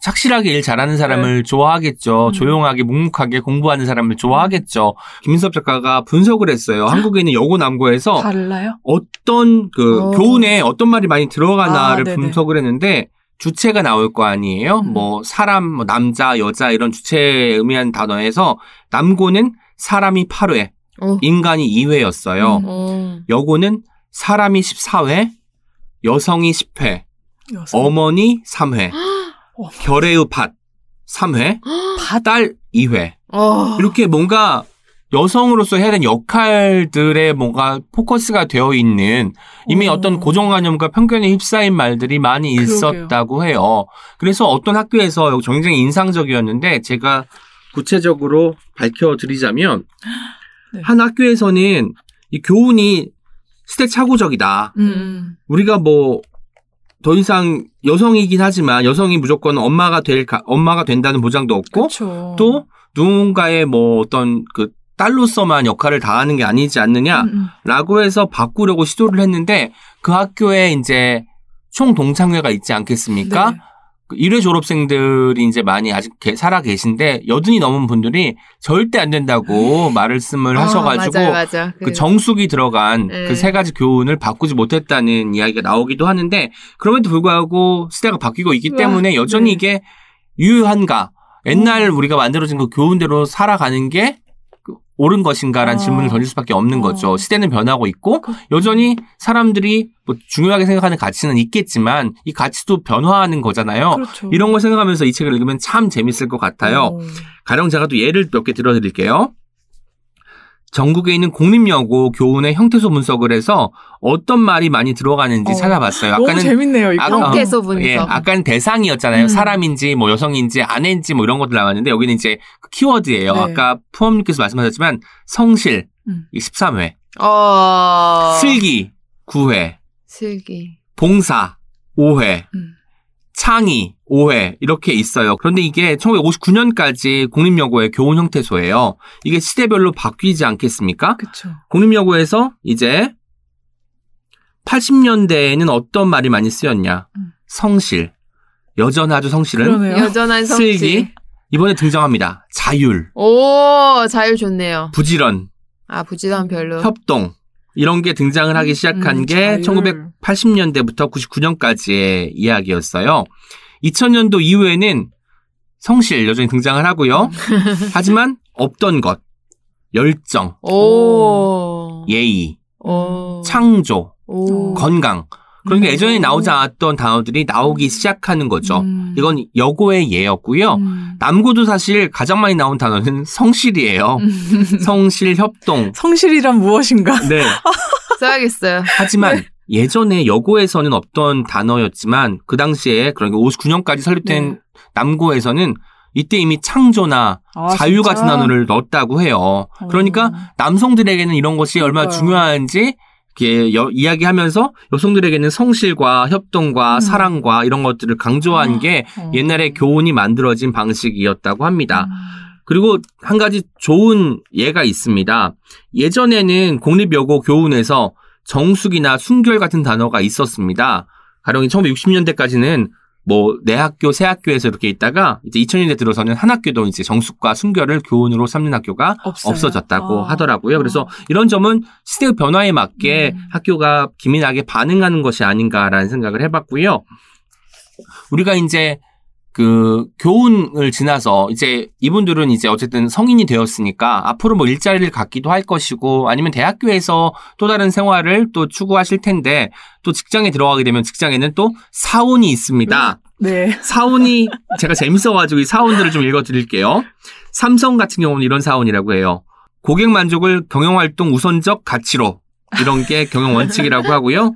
착실하게 일 잘하는 사람을 좋아하겠죠. 음. 조용하게 묵묵하게 공부하는 사람을 좋아하겠죠. 김민섭 작가가 분석을 했어요. 한국에 있는 여고 남고에서 달라요? 어떤 그 어. 교훈에 어떤 말이 많이 들어가나를 아. 분석을 했는데 주체가 나올 거 아니에요. 음. 뭐 사람, 뭐 남자, 여자 이런 주체에 의미한 단어에서 남고는 사람이 8회, 어. 인간이 2회였어요. 음. 어. 여고는 사람이 14회, 여성이 10회, 여성. 어머니 3회, 어. *gasps* 결의의 밭 3회, *gasps* 딸 2회. 어. 이렇게 뭔가 여성으로서 해야 되는 역할들에 뭔가 포커스가 되어 있는 이미 어. 어. 떤 고정관념과 편견에 휩싸인 말들이 많이 그러게요. 있었다고 해요. 그래서 어떤 학교에서 굉장히 인상적이었는데 제가 구체적으로 밝혀드리자면 *gasps* 네. 한 학교에서는 이 교훈이 시대착오적이다. 음. 우리가 뭐 더 이상 여성이긴 하지만 여성이 무조건 엄마가 될 가- 엄마가 된다는 보장도 없고 그쵸. 또 누군가의 뭐 어떤 그 딸로서만 역할을 다하는 게 아니지 않느냐라고 음, 음. 해서 바꾸려고 시도를 했는데 그 학교에 이제 총 동창회가 있지 않겠습니까? 네. 그 1회 졸업생들이 이제 많이 아직 게- 살아 계신데 여든이 넘은 분들이 절대 안 된다고 말씀을 하셔가지고 아, 맞아요, 맞아. 그 정숙이 들어간 네. 그세 가지 교훈을 바꾸지 못했다는 이야기가 나오기도 하는데 그럼에도 불구하고 시대가 바뀌고 있기 때문에 여전히 네. 이게 유효한가? 옛날 우리가 만들어진 그 교훈대로 살아가는 게그 옳은 것인가라는 어. 질문을 던질 수밖에 없는 어. 거죠. 시대는 변하고 있고 그- 여전히 사람들이 뭐 중요하게 생각하는 가치는 있겠지만 이 가치도 변화하는 거잖아요. 그렇죠. 이런 걸 생각하면서 이 책을 읽으면 참 재밌을 것 같아요. 어. 가령 제가 또 예를 몇 개 들어드릴게요. 전국에 있는 공립여고 교훈의 형태소 분석을 해서 어떤 말이 많이 들어가는지 어. 찾아봤어요. 너무 재밌네요, 이거. 아까- 형태소 분석. 예, 아까는 대상이었잖아요. 음. 사람인지 뭐 여성인지 아내인지 뭐 이런 것들 나왔는데 여기는 이제 그 키워드예요. 네. 아까 푸엄님께서 말씀하셨지만 성실 음. 이 13회, 어. 슬기 9회, 슬기. 봉사 5회, 음. 창의 5회 이렇게 있어요. 그런데 이게 1959년까지 공립여고의 교훈 형태소예요. 이게 시대별로 바뀌지 않겠습니까? 그쵸. 공립여고에서 이제 80년대에는 어떤 말이 많이 쓰였냐? 음. 성실. 여전하죠, 성실은. 그러네요. 여전한 성실. 슬기. 이번에 등장합니다. 자율, 오, 자율 좋네요. 부지런, 아, 부지런 별로. 협동. 이런 게 등장을 하기 시작한 음, 게 자율. 1980년대부터 99년까지의 이야기였어요. 2000년도 이후에는 성실 여전히 등장을 하고요. *laughs* 하지만 없던 것, 열정, 오. 예의, 오. 창조, 오. 건강. 그러니까 음. 예전에 나오지 않았던 단어들이 나오기 시작하는 거죠. 음. 이건 여고의 예였고요. 음. 남고도 사실 가장 많이 나온 단어는 성실이에요. 음. 성실, 협동. 성실이란 무엇인가? 네. *laughs* 써야겠어요. 하지만 예전에 여고에서는 없던 단어였지만 그 당시에 그러니까 59년까지 설립된 네. 남고에서는 이때 이미 창조나 아, 자유 진짜? 같은 단어를 넣었다고 해요. 그러니까 어. 남성들에게는 이런 것이 얼마나 그러니까요. 중요한지 이렇게 여- 이야기하면서 여성들에게는 성실과 협동과 음. 사랑과 이런 것들을 강조한 게 어. 옛날에 교훈이 만들어진 방식이었다고 합니다. 음. 그리고 한 가지 좋은 예가 있습니다. 예전에는 공립여고 교훈에서 정숙이나 순결 같은 단어가 있었습니다. 가령 1960년대까지는 뭐 내 학교 새 학교에서 이렇게 있다가 이제 2000년대 들어서는 한 학교도 이제 정숙과 순결을 교훈으로 삼는 학교가 없어요. 없어졌다고 어. 하더라고요. 그래서 어. 이런 점은 시대의 변화에 맞게 음. 학교가 기민하게 반응하는 것이 아닌가라는 생각을 해봤고요. 우리가 이제 그 교훈을 지나서 이제 이분들은 이제 어쨌든 성인이 되었으니까 앞으로 뭐 일자리를 갖기도 할 것이고 아니면 대학교에서 또 다른 생활을 또 추구하실 텐데 또 직장에 들어가게 되면 직장에는 또 사원이 있습니다. 네. 사원이 제가 재밌어가지고 이 사원들을 좀 읽어드릴게요. 삼성 같은 경우는 이런 사원이라고 해요. 고객 만족을 경영활동 우선적 가치로 이런 게 경영 원칙이라고 하고요.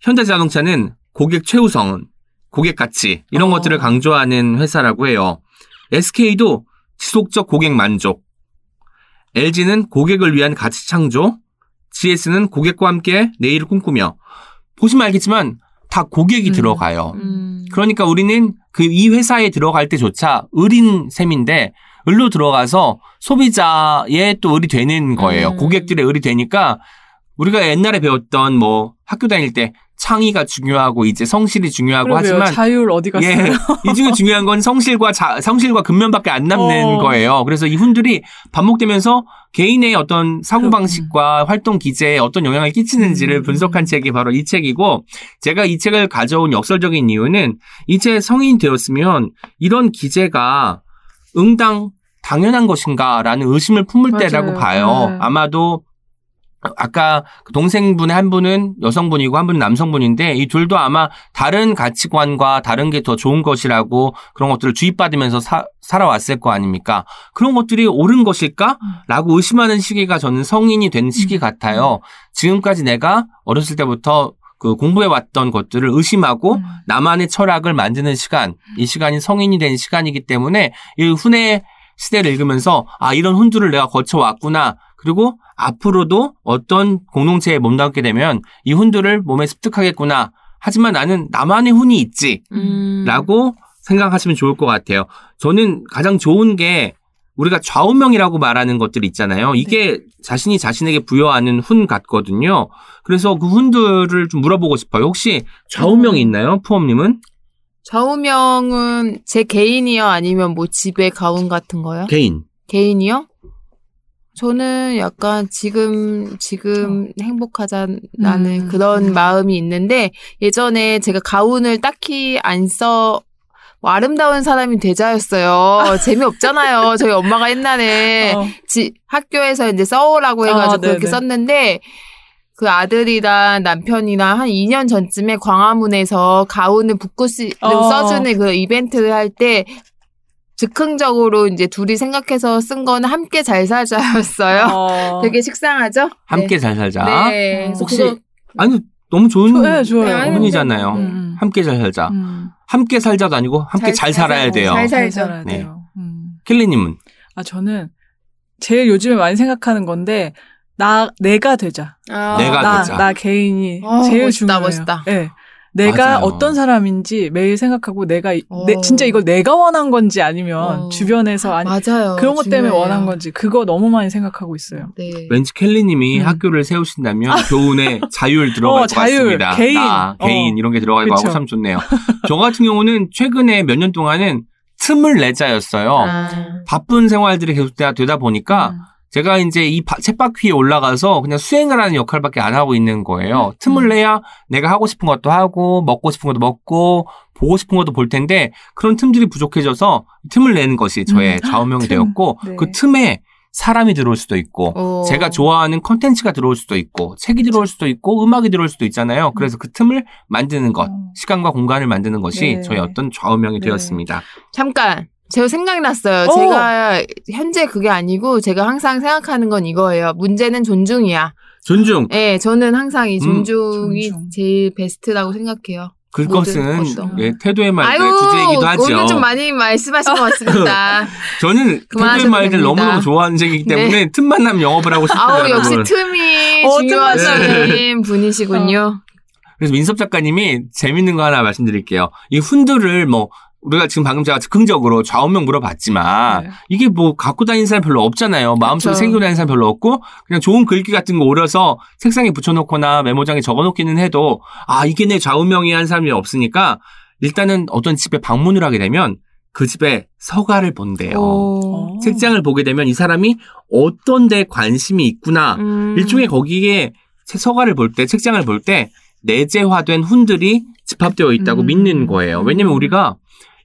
현대자동차는 고객 최우선, 고객 가치 이런 어. 것들을 강조하는 회사라고 해요. SK도 지속적 고객 만족, LG는 고객을 위한 가치 창조, GS는 고객과 함께 내일을 꿈꾸며 보시면 알겠지만 다 고객이 음. 들어가요. 음. 그러니까 우리는 그 이 회사에 들어갈 때조차 을인 셈인데 을로 들어가서 소비자의 또 을이 되는 거예요. 음. 고객들의 을이 되니까 우리가 옛날에 배웠던 뭐 학교 다닐 때 창의가 중요하고 이제 성실이 중요하고 그러게요. 하지만 자율 어디 갔어요? 예, 이 중에 중요한 건 성실과 자, 성실과 근면밖에 안 남는 어. 거예요. 그래서 이 훈들이 반복되면서 개인의 어떤 사고 방식과 활동 기제에 어떤 영향을 끼치는지를 음. 분석한 책이 바로 이 책이고 제가 이 책을 가져온 역설적인 이유는 이제 성인이 되었으면 이런 기제가 응당 당연한 것인가라는 의심을 품을 맞아요. 때라고 봐요. 네. 아마도 아까 그 동생분의 한 분은 여성분이고 한 분은 남성분인데 이 둘도 아마 다른 가치관과 다른 게 더 좋은 것이라고 그런 것들을 주입받으면서 사- 살아왔을 거 아닙니까? 그런 것들이 옳은 것일까? 라고 의심하는 시기가 저는 성인이 된 시기 음. 같아요. 지금까지 내가 어렸을 때부터 그 공부해왔던 것들을 의심하고 음. 나만의 철학을 만드는 시간, 이 시간이 성인이 된 시간이기 때문에 이 훈의 시대를 읽으면서 아 이런 훈들을 내가 거쳐왔구나. 그리고 앞으로도 어떤 공동체에 몸담게 되면 이 훈들을 몸에 습득하겠구나. 하지만 나는 나만의 훈이 있지. 음. 라고 생각하시면 좋을 것 같아요. 저는 가장 좋은 게 우리가 좌우명이라고 말하는 것들 있잖아요. 이게 자신이 자신에게 부여하는 훈 같거든요. 그래서 그 훈들을 좀 물어보고 싶어요. 혹시 좌우명이 있나요? 푸엄님은? 좌우명은 제 개인이요? 아니면 뭐 집에 가운 같은 거요? 개인. 개인이요? 저는 약간 지금, 지금 행복하자라는 음. 그런 마음이 있는데, 예전에 제가 가운을 딱히 안 써, 뭐 아름다운 사람이 되자였어요. *laughs* 재미없잖아요. 저희 엄마가 옛날에 어. 지- 학교에서 이제 써오라고 해가지고 아, 그렇게. 썼는데, 그 아들이랑 남편이랑 한 2년 전쯤에 광화문에서 가운을 붓고시 어. 써주는 그 이벤트를 할 때 즉흥적으로 이제 둘이 생각해서 쓴 거는 함께 잘 살자였어요. 어. *laughs* 되게 식상하죠? 함께 잘 살자. 네. 네. 혹시 그거- 아니 너무 좋은 조- 네, 좋아요. 네, 훈이잖아요. 음. 함께 잘 살자. 음. 함께 살자도 아니고 함께 잘, 잘 살아야 돼요. 잘. 살아야 네. 돼요. 음. 켈리님은 아 저는 제일 요즘에 많이 생각하는 건데 나 내가 되자. 아, 내가 나, 되자. 나 개인이 어, 제일 멋있다, 중요해요. 멋있다. 네. 내가 맞아요. 어떤 사람인지 매일 생각하고 내가 이- 어. 내, 진짜 이걸 내가 원한 건지 아니면 어. 주변에서 아니 맞아요. 그런 것 때문에 중요해요. 원한 건지 그거 너무 많이 생각하고 있어요. 네. 왠지 켈리님이 음. 학교를 세우신다면 교훈에 *laughs* 자율 들어갈 어, 것 자율, 같습니다. 개인. 나, 개인 어. 이런 게 들어갈 거 그쵸. 하고 참 좋네요. 저 같은 경우는 최근에 몇 년 동안은 틈을 내자였어요. 아. 바쁜 생활들이 계속 되다, 되다 보니까 음. 제가 이제 이 바- 쳇바퀴에 올라가서 그냥 수행을 하는 역할밖에 안 하고 있는 거예요. 틈을 음. 내야 내가 하고 싶은 것도 하고 먹고 싶은 것도 먹고 보고 싶은 것도 볼 텐데 그런 틈들이 부족해져서 틈을 내는 것이 저의 음. 좌우명이 *laughs* 틈. 되었고 네. 그 틈에 사람이 들어올 수도 있고 어. 제가 좋아하는 컨텐츠가 들어올 수도 있고 책이 들어올 수도 있고 음악이 들어올 수도 있잖아요. 그래서 그 틈을 만드는 것, 음. 시간과 공간을 만드는 것이 네. 저희 어떤 좌우명이 네. 되었습니다. 잠깐. 제가 생각이 났어요. 어. 제가 현재 그게 아니고 제가 항상 생각하는 건 이거예요. 문제는 존중이야. 존중. 예, 저는 항상 이 음. 존중이 존중. 제일 베스트라고 생각해요. 그것은 것도. 예, 태도의 말들 아유, 주제이기도 하죠. 오늘 좀 많이 말씀하신 것 같습니다. *laughs* 저는 태도의 말들. 너무너무 좋아하는 책이기 네. 때문에 틈만 나면 영업을 하고 싶습니다. 아우, 역시. 틈이 어, 중요하신 분이시군요. 그래서 민섭 작가님이 재밌는 거 하나 말씀드릴게요. 이 훈들을 뭐 우리가 지금 방금 제가 즉흥적으로 좌우명 물어봤지만 네. 이게 뭐 갖고 다니는 사람 별로 없잖아요. 마음속에 그쵸. 새기고 다니는 사람 별로 없고 그냥 좋은 글귀 같은 거 오려서 책상에 붙여놓거나 메모장에 적어놓기는 해도 아 이게 내 좌우명이 한 사람이 없으니까 일단은 어떤 집에 방문을 하게 되면 그 집에 서가를 본대요. 오. 어. 책장을 보게 되면 이 사람이 어떤 데 관심이 있구나 음. 일종의 거기에 책- 서가를 볼 때, 책장을 볼 때 내재화된 훈들이 집합되어 있다고 음. 믿는 거예요. 왜냐면 우리가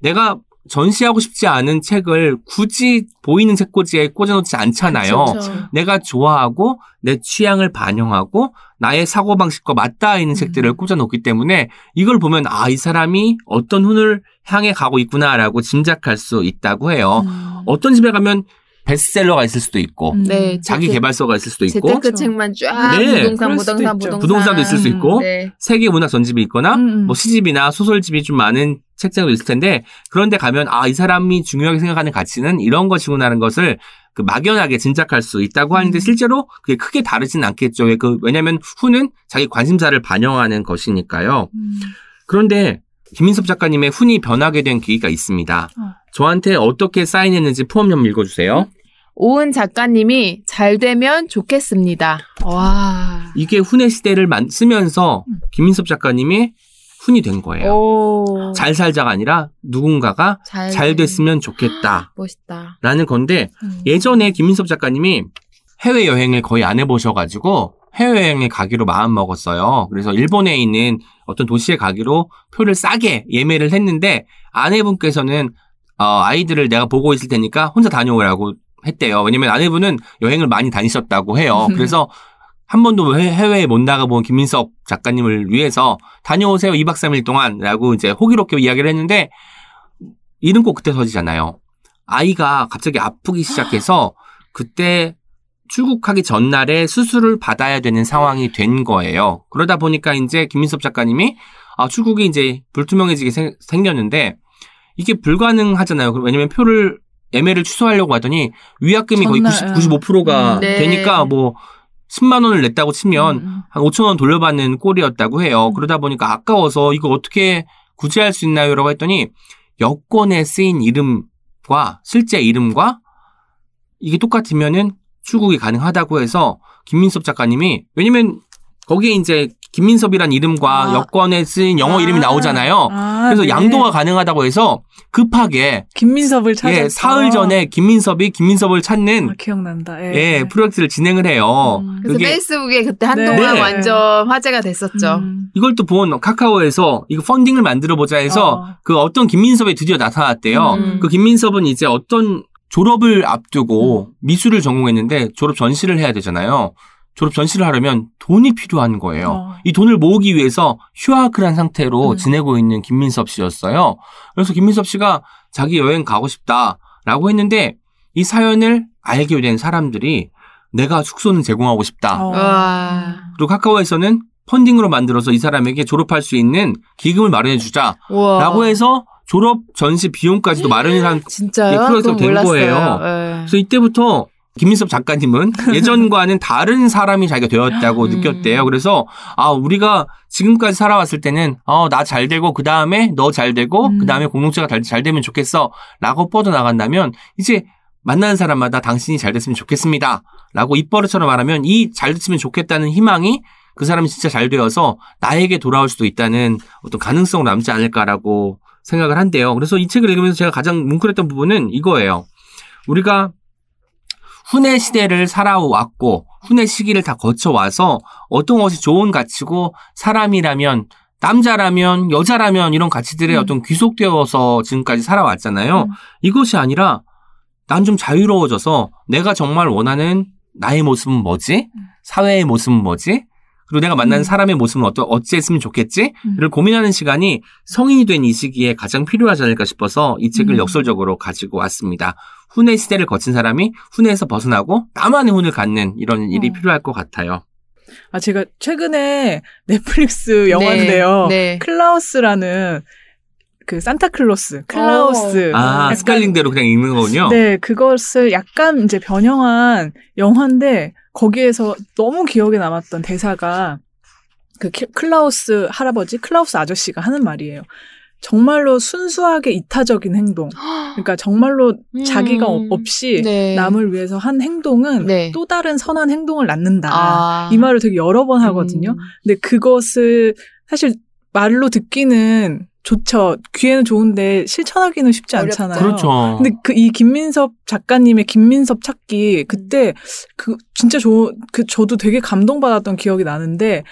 내가 전시하고 싶지 않은 책을 굳이 보이는 책꽂이에 꽂아놓지 않잖아요. 그쵸. 내가 좋아하고 내 취향을 반영하고 나의 사고방식과 맞닿아 있는 책들을 음. 꽂아놓기 때문에 이걸 보면 아, 이 사람이 어떤 훈을 향해 가고 있구나라고 짐작할 수 있다고 해요. 음. 어떤 집에 가면 베스트셀러가 있을 수도 있고 음. 네, 자기 개발서가 있을 수도 있고 재테크 책만 쫙 네. 부동산, 부동산. 부동산. 부동산도 있을 수 있고 네. 세계 문학 전집이 있거나 음. 뭐 시집이나 소설집이 좀 많은 책장도 있을 텐데 그런데 가면 아 이 사람이 중요하게 생각하는 가치는 이런 것이구나라는 것을 그 막연하게 짐작할 수 있다고 하는데 음. 실제로 그게 크게 다르진 않겠죠. 왜그 왜냐하면 후는 자기 관심사를 반영하는 것이니까요. 음. 그런데 김민섭 작가님의 훈이 변하게 된 계기가 있습니다. 어. 저한테 어떻게 사인했는지 포함 좀 읽어주세요. 오은 작가님이 잘 되면 좋겠습니다. 와. 이게 훈의 시대를 만- 쓰면서 음. 김민섭 작가님이 훈이 된 거예요. 오. 잘 살자가 아니라 누군가가 잘, 잘 됐으면 좋겠다. 멋있다. 라는 건데 음. 예전에 김민섭 작가님이 해외 여행을 거의 안 해보셔가지고 해외 여행을 가기로 마음 먹었어요. 그래서 일본에 있는 어떤 도시에 가기로 표를 싸게 예매를 했는데 아내분께서는 어, 아이들을 내가 보고 있을 테니까 혼자 다녀오라고 했대요. 왜냐면 아내분은 여행을 많이 다니셨다고 해요. 그래서 한 번도 해- 해외에 못 나가본 김민섭 작가님을 위해서 다녀오세요. 2박 3일 동안 라고 이제 호기롭게 이야기를 했는데 일은 꼭 그때 터지잖아요. 아이가 갑자기 아프기 시작해서 그때 출국하기 전날에 수술을 받아야 되는 상황이 된 거예요. 그러다 보니까 이제 김민섭 작가님이 아, 출국이 이제 불투명해지게 생, 생겼는데 이게 불가능하잖아요. 왜냐면 표를 예매를 취소하려고 하더니 위약금이 거의 전날, 90, 95%가 음, 네. 되니까 뭐 10만 원을 냈다고 치면 음. 한 5천 원 돌려받는 꼴이었다고 해요. 그러다 보니까 아까워서 이거 어떻게 구제할 수 있나요? 라고 했더니 여권에 쓰인 이름과 실제 이름과 이게 똑같으면은 출국이 가능하다고 해서 김민섭 작가님이 왜냐면 거기에 이제 김민섭이란 이름과 아. 여권에 쓰인 영어 아. 이름이 나오잖아요. 아, 그래서 네. 양도가 가능하다고 해서 급하게 김민섭을 찾았어. 예, 사흘 전에 김민섭이 김민섭을 찾는 아, 기억난다. 예. 예, 프로젝트를 진행을 해요. 음. 그래서 페이스북에 그때 한동안 네. 완전 화제가 됐었죠. 음. 이걸 또 본 카카오에서 이거 펀딩을 만들어 보자 해서 어. 그 어떤 김민섭이 드디어 나타났대요. 음. 그 김민섭은 이제 어떤 졸업을 앞두고 미술을 전공했는데 졸업 전시를 해야 되잖아요. 졸업 전시를 하려면 돈이 필요한 거예요. 어. 이 돈을 모으기 위해서 휴학을 한 상태로 음. 지내고 있는 김민섭 씨였어요. 그래서 김민섭 씨가 자기 여행 가고 싶다라고 했는데 이 사연을 알게 된 사람들이 내가 숙소는 제공하고 싶다. 어. 와. 그리고 카카오에서는 펀딩으로 만들어서 이 사람에게 졸업할 수 있는 기금을 마련해 주자라고. 해서 졸업 전시 비용까지도 마련을 한 진짜요? 이 프로젝트가 된 몰랐어요. 거예요. 예. 그래서 이때부터 김민섭 작가님은 *laughs* 예전과는 다른 사람이 자기가 되었다고 음. 느꼈대요. 그래서 아 우리가 지금까지 살아왔을 때는 어 나 잘 되고 그 다음에 너 잘 되고 음. 그 다음에 공동체가 잘, 잘 되면 좋겠어라고 뻗어 나간다면 이제 만나는 사람마다 당신이 잘 됐으면 좋겠습니다라고 입버릇처럼 말하면 이 잘 됐으면 좋겠다는 희망이 그 사람이 진짜 잘 되어서 나에게 돌아올 수도 있다는 어떤 가능성으로 남지 않을까라고 생각을 한대요. 그래서 이 책을 읽으면서 제가 가장 뭉클했던 부분은 이거예요. 우리가 훈의 시대를 살아왔고 훈의 시기를 다 거쳐와서 어떤 것이 좋은 가치고 사람이라면 남자라면 여자라면 이런 가치들에 음. 어떤 귀속되어서 지금까지 살아왔잖아요. 음. 이것이 아니라 난 좀 자유로워져서 내가 정말 원하는 나의 모습은 뭐지? 사회의 모습은 뭐지? 그리고 내가 만나는 음. 사람의 모습은 어떠, 어찌했으면 좋겠지? 음. 를 고민하는 시간이 성인이 된 이 시기에 가장 필요하지 않을까 싶어서 이 책을 음. 역설적으로 가지고 왔습니다. 훈의 시대를 거친 사람이 훈에서 벗어나고 나만의 훈을 갖는 이런 일이 어. 필요할 것 같아요. 아, 제가 최근에 넷플릭스 영화인데요. 네. 클라우스라는 그 산타클로스, 클라우스. 아, 약간- 스펠링대로 그냥 읽는 거군요. 네, 그것을 약간 이제 변형한 영화인데 거기에서 너무 기억에 남았던 대사가 그 키- 클라우스 할아버지, 클라우스 아저씨가 하는 말이에요. 정말로 순수하게 이타적인 행동. 그러니까 정말로 자기가 음. 없이 네. 남을 위해서 한 행동은 네. 또 다른 선한 행동을 낳는다. 아. 이 말을 되게 여러 번 하거든요. 음. 근데 그것을 사실 말로 듣기는 좋죠. 귀에는 좋은데 실천하기는 쉽지 어렵죠. 않잖아요. 그렇죠. 근데 그 이 김민섭 작가님의 김민섭 찾기 그때 그 진짜 저그 저도 되게 감동받았던 기억이 나는데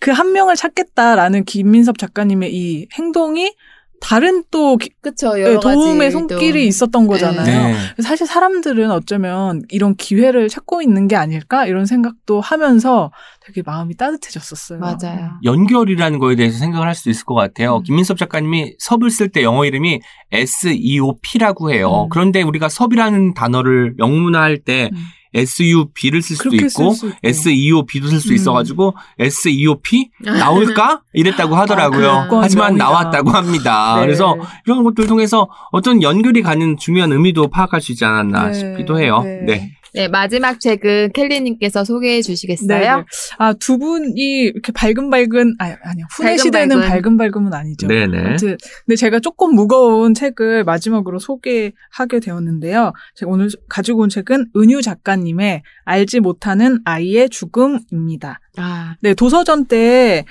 그 한 명을 찾겠다라는 김민섭 작가님의 이 행동이 다른 또 기- 그쵸. 네, 여러 가지 도움의 또. 손길이 있었던 거잖아요. 네. 사실 사람들은 어쩌면 이런 기회를 찾고 있는 게 아닐까 이런 생각도 하면서 되게 마음이 따뜻해졌었어요. 맞아요. 연결이라는 거에 대해서 생각을 할 수 있을 것 같아요. 음. 김민섭 작가님이 섭을 쓸 때 영어 이름이 SEOP라고 해요. 음. 그런데 우리가 섭이라는 단어를 영문화할 때 음. SUB를 쓸 수도 있고, 쓸. SEOB도 쓸수 음. 있어가지고 SEOP 나올까 이랬다고 하더라고요. 아, 하지만 명이다. 나왔다고 합니다. 네. 그래서 이런 것들 통해서 어떤 연결이 가는 중요한 의미도 파악할 수 있지 않았나 네. 싶기도 해요. 네. 네. 네, 마지막 책은 켈리님께서 소개해 주시겠어요? 네, 네. 아, 두 분이 이렇게 밝은밝은, 아니, 아니요. 훈의 밝은 시대는 밝은. 밝은밝음은 아니죠. 네네. 아무튼, 근데 제가 조금 무거운 책을 마지막으로 소개하게 되었는데요. 제가 오늘 가지고 온 책은 은유 작가님의 알지 못하는 아이의 죽음입니다. 아, 네, 도서전 때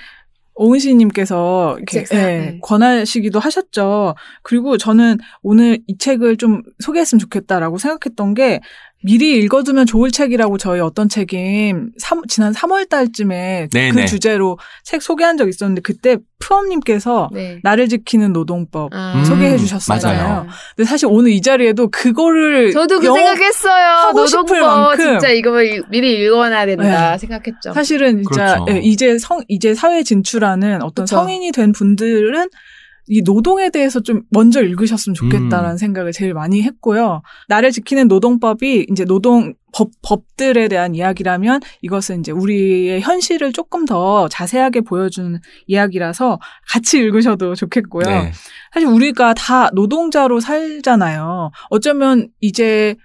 오은 씨님께서 이렇게 예, 네. 권하시기도 하셨죠. 그리고 저는 오늘 이 책을 좀 소개했으면 좋겠다라고 생각했던 게 미리 읽어두면 좋을 책이라고 저희 어떤 책임 삼- 지난 3월 달쯤에 네, 그 네. 주제로 책 소개한 적 있었는데 그때 프엄님께서 네. 나를 지키는 노동법 아, 소개해 음, 주셨잖아요. 맞아요. 근데 사실 오늘 이 자리에도 그거를 저도 그 영- 생각했어요. 하고 싶을 만큼. 진짜 이거 일- 미리 읽어놔야 된다 네. 생각했죠. 사실은 진짜 그렇죠. 예, 이제 성 이제 사회에 진출하는 어떤 그쵸. 성인이 된 분들은 이 노동에 대해서 좀 먼저 읽으셨으면 좋겠다라는 음. 생각을 제일 많이 했고요. 나를 지키는 노동법이 이제 노동 법, 법들에 대한 이야기라면 이것은 이제 우리의 현실을 조금 더 자세하게 보여주는 이야기라서 같이 읽으셔도 좋겠고요. 네. 사실 우리가 다 노동자로 살잖아요. 어쩌면 이제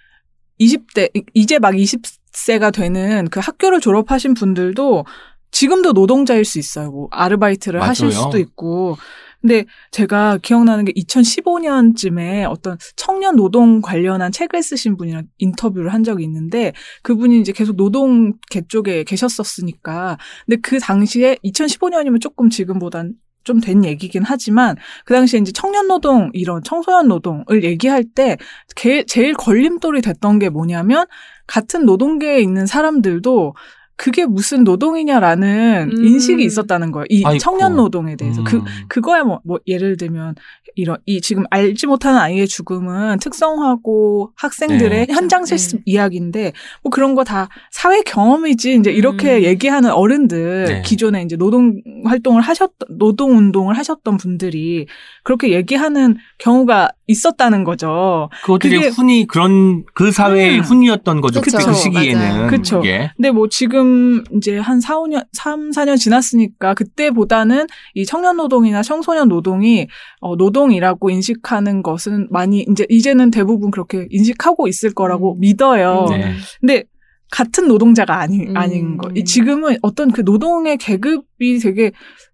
20대, 이제 막 20세가 되는 그 학교를 졸업하신 분들도 지금도 노동자일 수 있어요. 뭐, 아르바이트를 하실 맞아요. 수도 있고. 근데 제가 기억나는 게 2015년쯤에 어떤 청년 노동 관련한 책을 쓰신 분이랑 인터뷰를 한 적이 있는데 그분이 이제 계속 노동계 쪽에 계셨었으니까. 근데 그 당시에 2015년이면 조금 지금보단 좀된 얘기긴 하지만 그 당시에 이제 청년 노동 이런 청소년 노동을 얘기할 때 게- 제일 걸림돌이 됐던 게 뭐냐면 같은 노동계에 있는 사람들도 그게 무슨 노동이냐라는 음. 인식이 있었다는 거예요. 이 아이고. 청년 노동에 대해서 그 음. 그거야 뭐, 뭐 예를 들면 이런 이 지금 알지 못하는 아이의 죽음은 특성화고 학생들의 네. 현장 네. 실습 이야기인데 뭐 그런 거 다 사회 경험이지 이제 이렇게 음. 얘기하는 어른들 네. 기존에 이제 노동 활동을 하셨던 노동 운동을 하셨던 분들이 그렇게 얘기하는 경우가 있었다는 거죠. 그것들이 그게- 훈이 그런 그 사회의 음. 훈이었던 거죠. 그쵸. 그때 그 시기에는. 이게. 근데 뭐 지금 이제 한 4, 5년, 3, 4년 지났으니까 그때보다는 이 청년 노동이나 청소년 노동이 어, 노동이라고 인식하는 것은 많이 이제 이제는 대부분 그렇게 인식하고 있을 거라고 음. 믿어요. 네. 근데 같은 노동자가 아니, 음. 아닌 거. 이 지금은 어떤 그 노동의 계급이 되게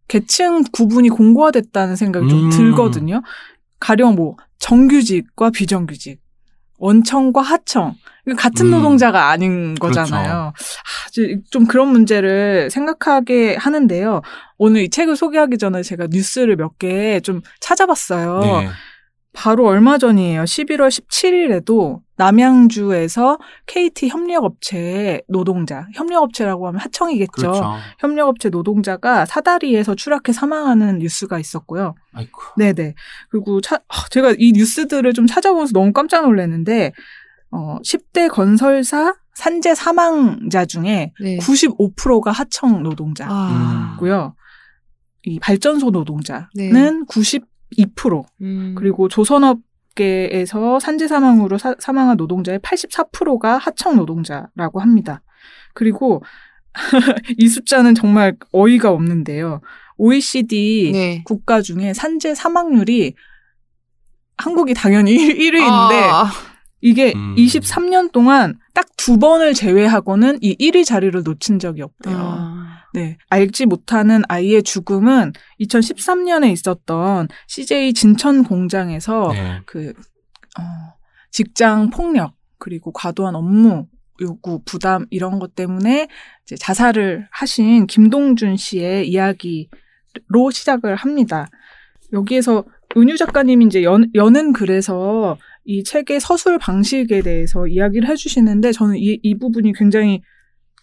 계층 구분이 공고화됐다는 생각이 좀 음. 들거든요. 가령 뭐 정규직과 비정규직, 원청과 하청. 같은 음. 노동자가 아닌 그렇죠. 거잖아요. 아, 좀- 좀 그런 문제를 생각하게 하는데요. 오늘 이 책을 소개하기 전에 제가 뉴스를 몇 개 좀 찾아봤어요. 네. 바로 얼마 전이에요. 11월 17일에도 남양주에서 KT 협력업체 노동자, 협력업체라고 하면 하청이겠죠. 그렇죠. 협력업체 노동자가 사다리에서 추락해 사망하는 뉴스가 있었고요. 아이고. 네네. 그리고 차- 아, 제가 이 뉴스들을 좀 찾아보면서 너무 깜짝 놀랐는데 어, 10대 건설사 산재 사망자 중에 네. 95%가 하청 노동자고요. 아. 이 발전소 노동자는 네. 92%, 음. 그리고 조선업계에서 산재 사망으로 사, 사망한 노동자의 84%가 하청 노동자라고 합니다. 그리고 *laughs* 이 숫자는 정말 어이가 없는데요. OECD 네. 국가 중에 산재 사망률이 한국이 당연히 *laughs* 1 위인데 아. 이게 음. 23년 동안 딱 두 번을 제외하고는 이 1위 자리를 놓친 적이 없대요. 아. 네. 알지 못하는 아이의 죽음은 2013년에 있었던 CJ 진천 공장에서 네. 그, 어, 직장 폭력, 그리고 과도한 업무 요구, 부담, 이런 것 때문에 이제 자살을 하신 김동준 씨의 이야기로 시작을 합니다. 여기에서 은유 작가님이 이제 연, 여는 글에서 이 책의 서술 방식에 대해서 이야기를 해주시는데 저는 이, 이 부분이 굉장히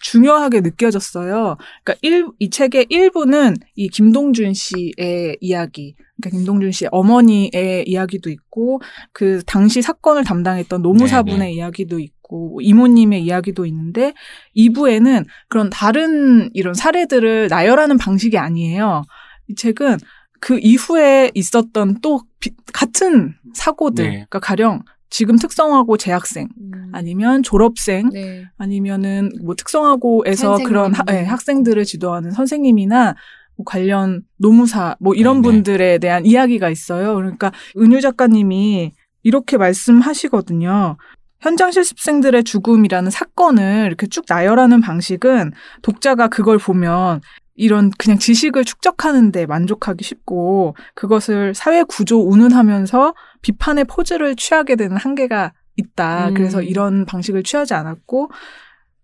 중요하게 느껴졌어요. 그러니까 일, 이 책의 일부는 이 김동준 씨의 이야기, 그러니까 김동준 씨의 어머니의 이야기도 있고 그 당시 사건을 담당했던 노무사분의 네, 네. 이야기도 있고 뭐 이모님의 이야기도 있는데 2부에는 그런 다른 이런 사례들을 나열하는 방식이 아니에요. 이 책은 그 이후에 있었던 또 비- 같은 사고들, 네. 그러니까 가령 지금 특성화고 재학생 음. 아니면 졸업생 네. 아니면은 뭐 특성화고에서. 그런 하- 예, 학생들을 지도하는 선생님이나 뭐 관련 노무사 뭐 이런 네네. 분들에 대한 이야기가 있어요. 그러니까 은유 작가님이 이렇게 말씀하시거든요. 현장 실습생들의 죽음이라는 사건을 이렇게 쭉 나열하는 방식은 독자가 그걸 보면 이런 그냥 지식을 축적하는데 만족하기 쉽고 그것을 사회 구조 운운하면서 비판의 포즈를 취하게 되는 한계가 있다. 음. 그래서 이런 방식을 취하지 않았고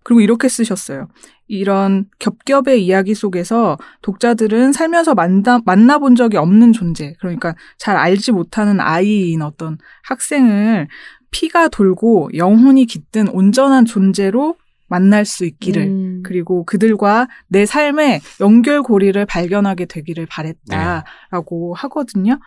그리고 이렇게 쓰셨어요. 이런 겹겹의 이야기 속에서 독자들은 살면서 만나, 만나본 적이 없는 존재, 그러니까 잘 알지 못하는 아이인 어떤 학생을 피가 돌고 영혼이 깃든 온전한 존재로 만날 수 있기를 음. 그리고 그들과 내 삶의 연결고리를 발견하게 되기를 바랬다라고 하거든요.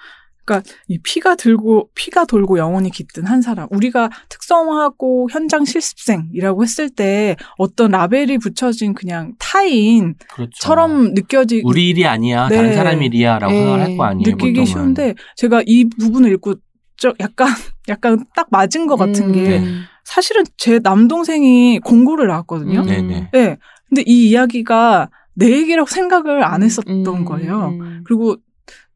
그러니까 이 피가 들고 피가 돌고 영혼이 깃든 한 사람. 우리가 특성화하고 현장 실습생이라고 했을 때 어떤 라벨이 붙여진 그냥 타인처럼 그렇죠. 느껴지 우리 일이 아니야. 네. 다른 사람 일이야라고 네. 생각을 할 거 아니에요. 느끼기 보통은. 쉬운데 제가 이 부분을 읽고 저 약간 *laughs* 약간 딱 맞은 것 같은 음. 게 사실은 제 남동생이 공고를 나왔거든요. 음. 네네. 네. 근데 이 이야기가 내 얘기라고 생각을 안 했었던 음. 거예요. 음. 그리고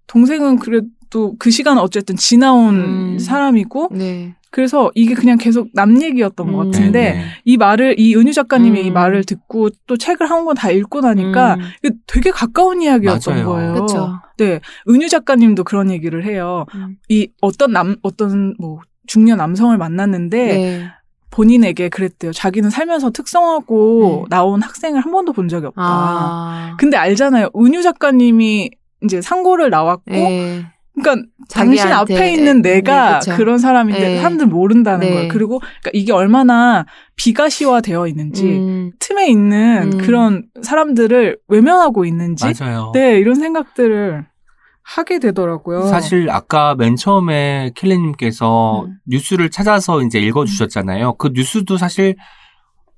동생은 그래 도그 시간 어쨌든 지나온 음. 사람이고 네. 그래서 이게 그냥 계속 남 얘기였던 것 음. 같은데 네네. 이 말을 이 은유 작가님의 이 음. 말을 듣고 또 책을 한 권 다 읽고 나니까 음. 되게 가까운 이야기였던 맞아요. 거예요. 그렇죠. 네, 은유 작가님도 그런 얘기를 해요. 음. 이 어떤 남 어떤 뭐 중년 남성을 만났는데 네. 본인에게 그랬대요. 자기는 살면서 특성하고 네. 나온 학생을 한 번도 본 적이 없다. 아. 근데 알잖아요. 은유 작가님이 이제 상고를 나왔고, 네. 그러니까 당신 앞에 있는 네, 내가 그쵸. 그런 사람인데 네. 사람들 모른다는 네. 거예요. 그리고 그러니까 이게 얼마나 비가시화 되어 있는지 음. 틈에 있는 음. 그런 사람들을 외면하고 있는지, 맞아요. 네 이런 생각들을 하게 되더라고요. 사실 아까 맨 처음에 킬레님께서 음. 뉴스를 찾아서 이제 읽어주셨잖아요. 그 뉴스도 사실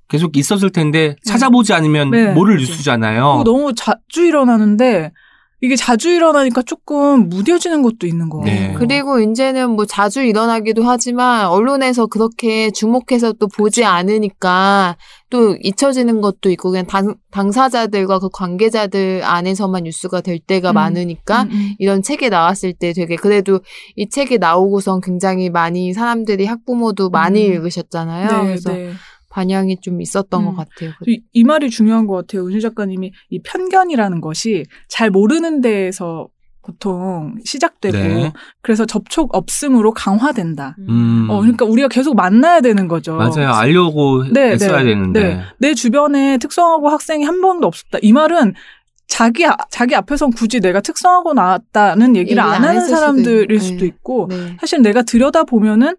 계속 있었을 텐데 찾아보지 않으면 네, 모를. 뉴스잖아요. 그거 너무 자주 일어나는데 이게 자주 일어나니까 조금 무뎌지는 것도 있는 거 네. 같아요. 그리고 이제는 뭐 자주 일어나기도 하지만 언론에서 그렇게 주목해서 또 보지 않으니까 또 잊혀지는 것도 있고 그냥 당, 당사자들과 그 관계자들 안에서만 뉴스가 될 때가 음. 많으니까 음, 음. 이런 책이 나왔을 때 되게 그래도 이 책이 나오고선 굉장히 많이 사람들이 학부모도 많이 음. 읽으셨잖아요. 네, 그래서 네. 반향이 좀 있었던 음. 것 같아요. 이, 이 말이 중요한 것 같아요. 은유 작가님이 이 편견이라는 것이 잘 모르는 데에서 보통 시작되고 네. 그래서 접촉 없음으로 강화된다. 음. 어, 그러니까 우리가 계속 만나야 되는 거죠. 맞아요. 알려고 네, 했어야 네, 되는데. 네. 내 주변에 특성하고 학생이 한 명도 없었다. 이 말은 자기 아- 자기 앞에선 굳이 내가 특성하고 나왔다는 얘기를 안안 하는 수도 사람들일 있- 수도 네. 있고 네. 사실 내가 들여다 보면은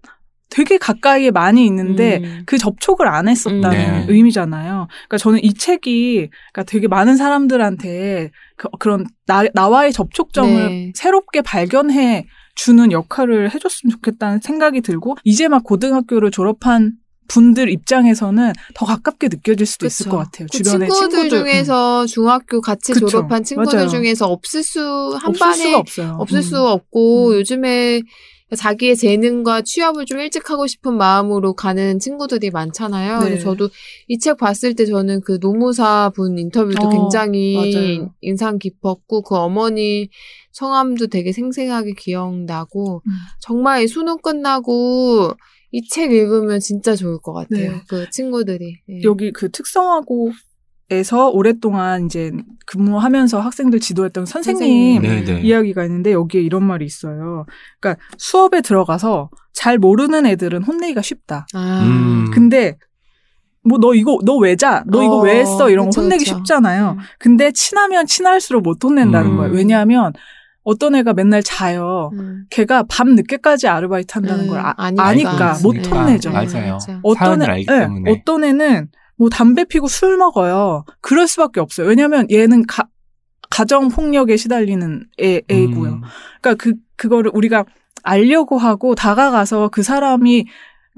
되게 가까이에 많이 있는데 음. 그 접촉을 안 했었다는 네. 의미잖아요. 그러니까 저는 이 책이 그러니까 되게 많은 사람들한테 그, 런 나, 나와의 접촉점을 네. 새롭게 발견해 주는 역할을 해줬으면 좋겠다는 생각이 들고 이제 막 고등학교를 졸업한 분들 입장에서는 더 가깝게 느껴질 수도 있을 그쵸. 것 같아요. 그 주변에 친구들, 친구들 음. 중에서 중학교 같이 그쵸. 졸업한 친구들 맞아요. 중에서 없을 수 한 없을 반에 수가 없어요. 없을 음. 수 없고 음. 요즘에 자기의 재능과 취업을 좀 일찍 하고 싶은 마음으로 가는 친구들이 많잖아요. 네. 그래서 저도 이 책 봤을 때 저는 그 노무사 분 인터뷰도 어, 굉장히 맞아요. 인상 깊었고 그 어머니 성함도 되게 생생하게 기억나고 음. 정말 이 수능 끝나고 이 책 읽으면 진짜 좋을 것 같아요. 네. 그 친구들이. 예. 여기 그 특성화고 에서 오랫동안 이제 근무하면서 학생들 지도했던 선생님 선생님. 네, 네. 이야기가 있는데 여기에 이런 말이 있어요. 그러니까 수업에 들어가서 잘 모르는 애들은 혼내기가 쉽다. 아. 음. 근데 뭐 너 이거 너 왜 자? 너 이거 어, 왜 했어? 이런 그쵸, 거 혼내기 그쵸. 쉽잖아요. 음. 근데 친하면 친할수록 못 혼낸다는 음. 거예요. 왜냐하면 어떤 애가 맨날 자요. 음. 걔가 밤 늦게까지 아르바이트 한다는 음, 걸 아, 아니까. 아니까 못. 혼내죠. 맞아요. 맞아. 어떤 애, 알기 예, 때문에. 어떤 애는 뭐 담배 피고 술 먹어요. 그럴 수밖에 없어요. 왜냐하면 얘는 가, 가정 폭력에 시달리는 애, 애고요. 음. 그러니까 그 그거를 우리가 알려고 하고 다가가서 그 사람이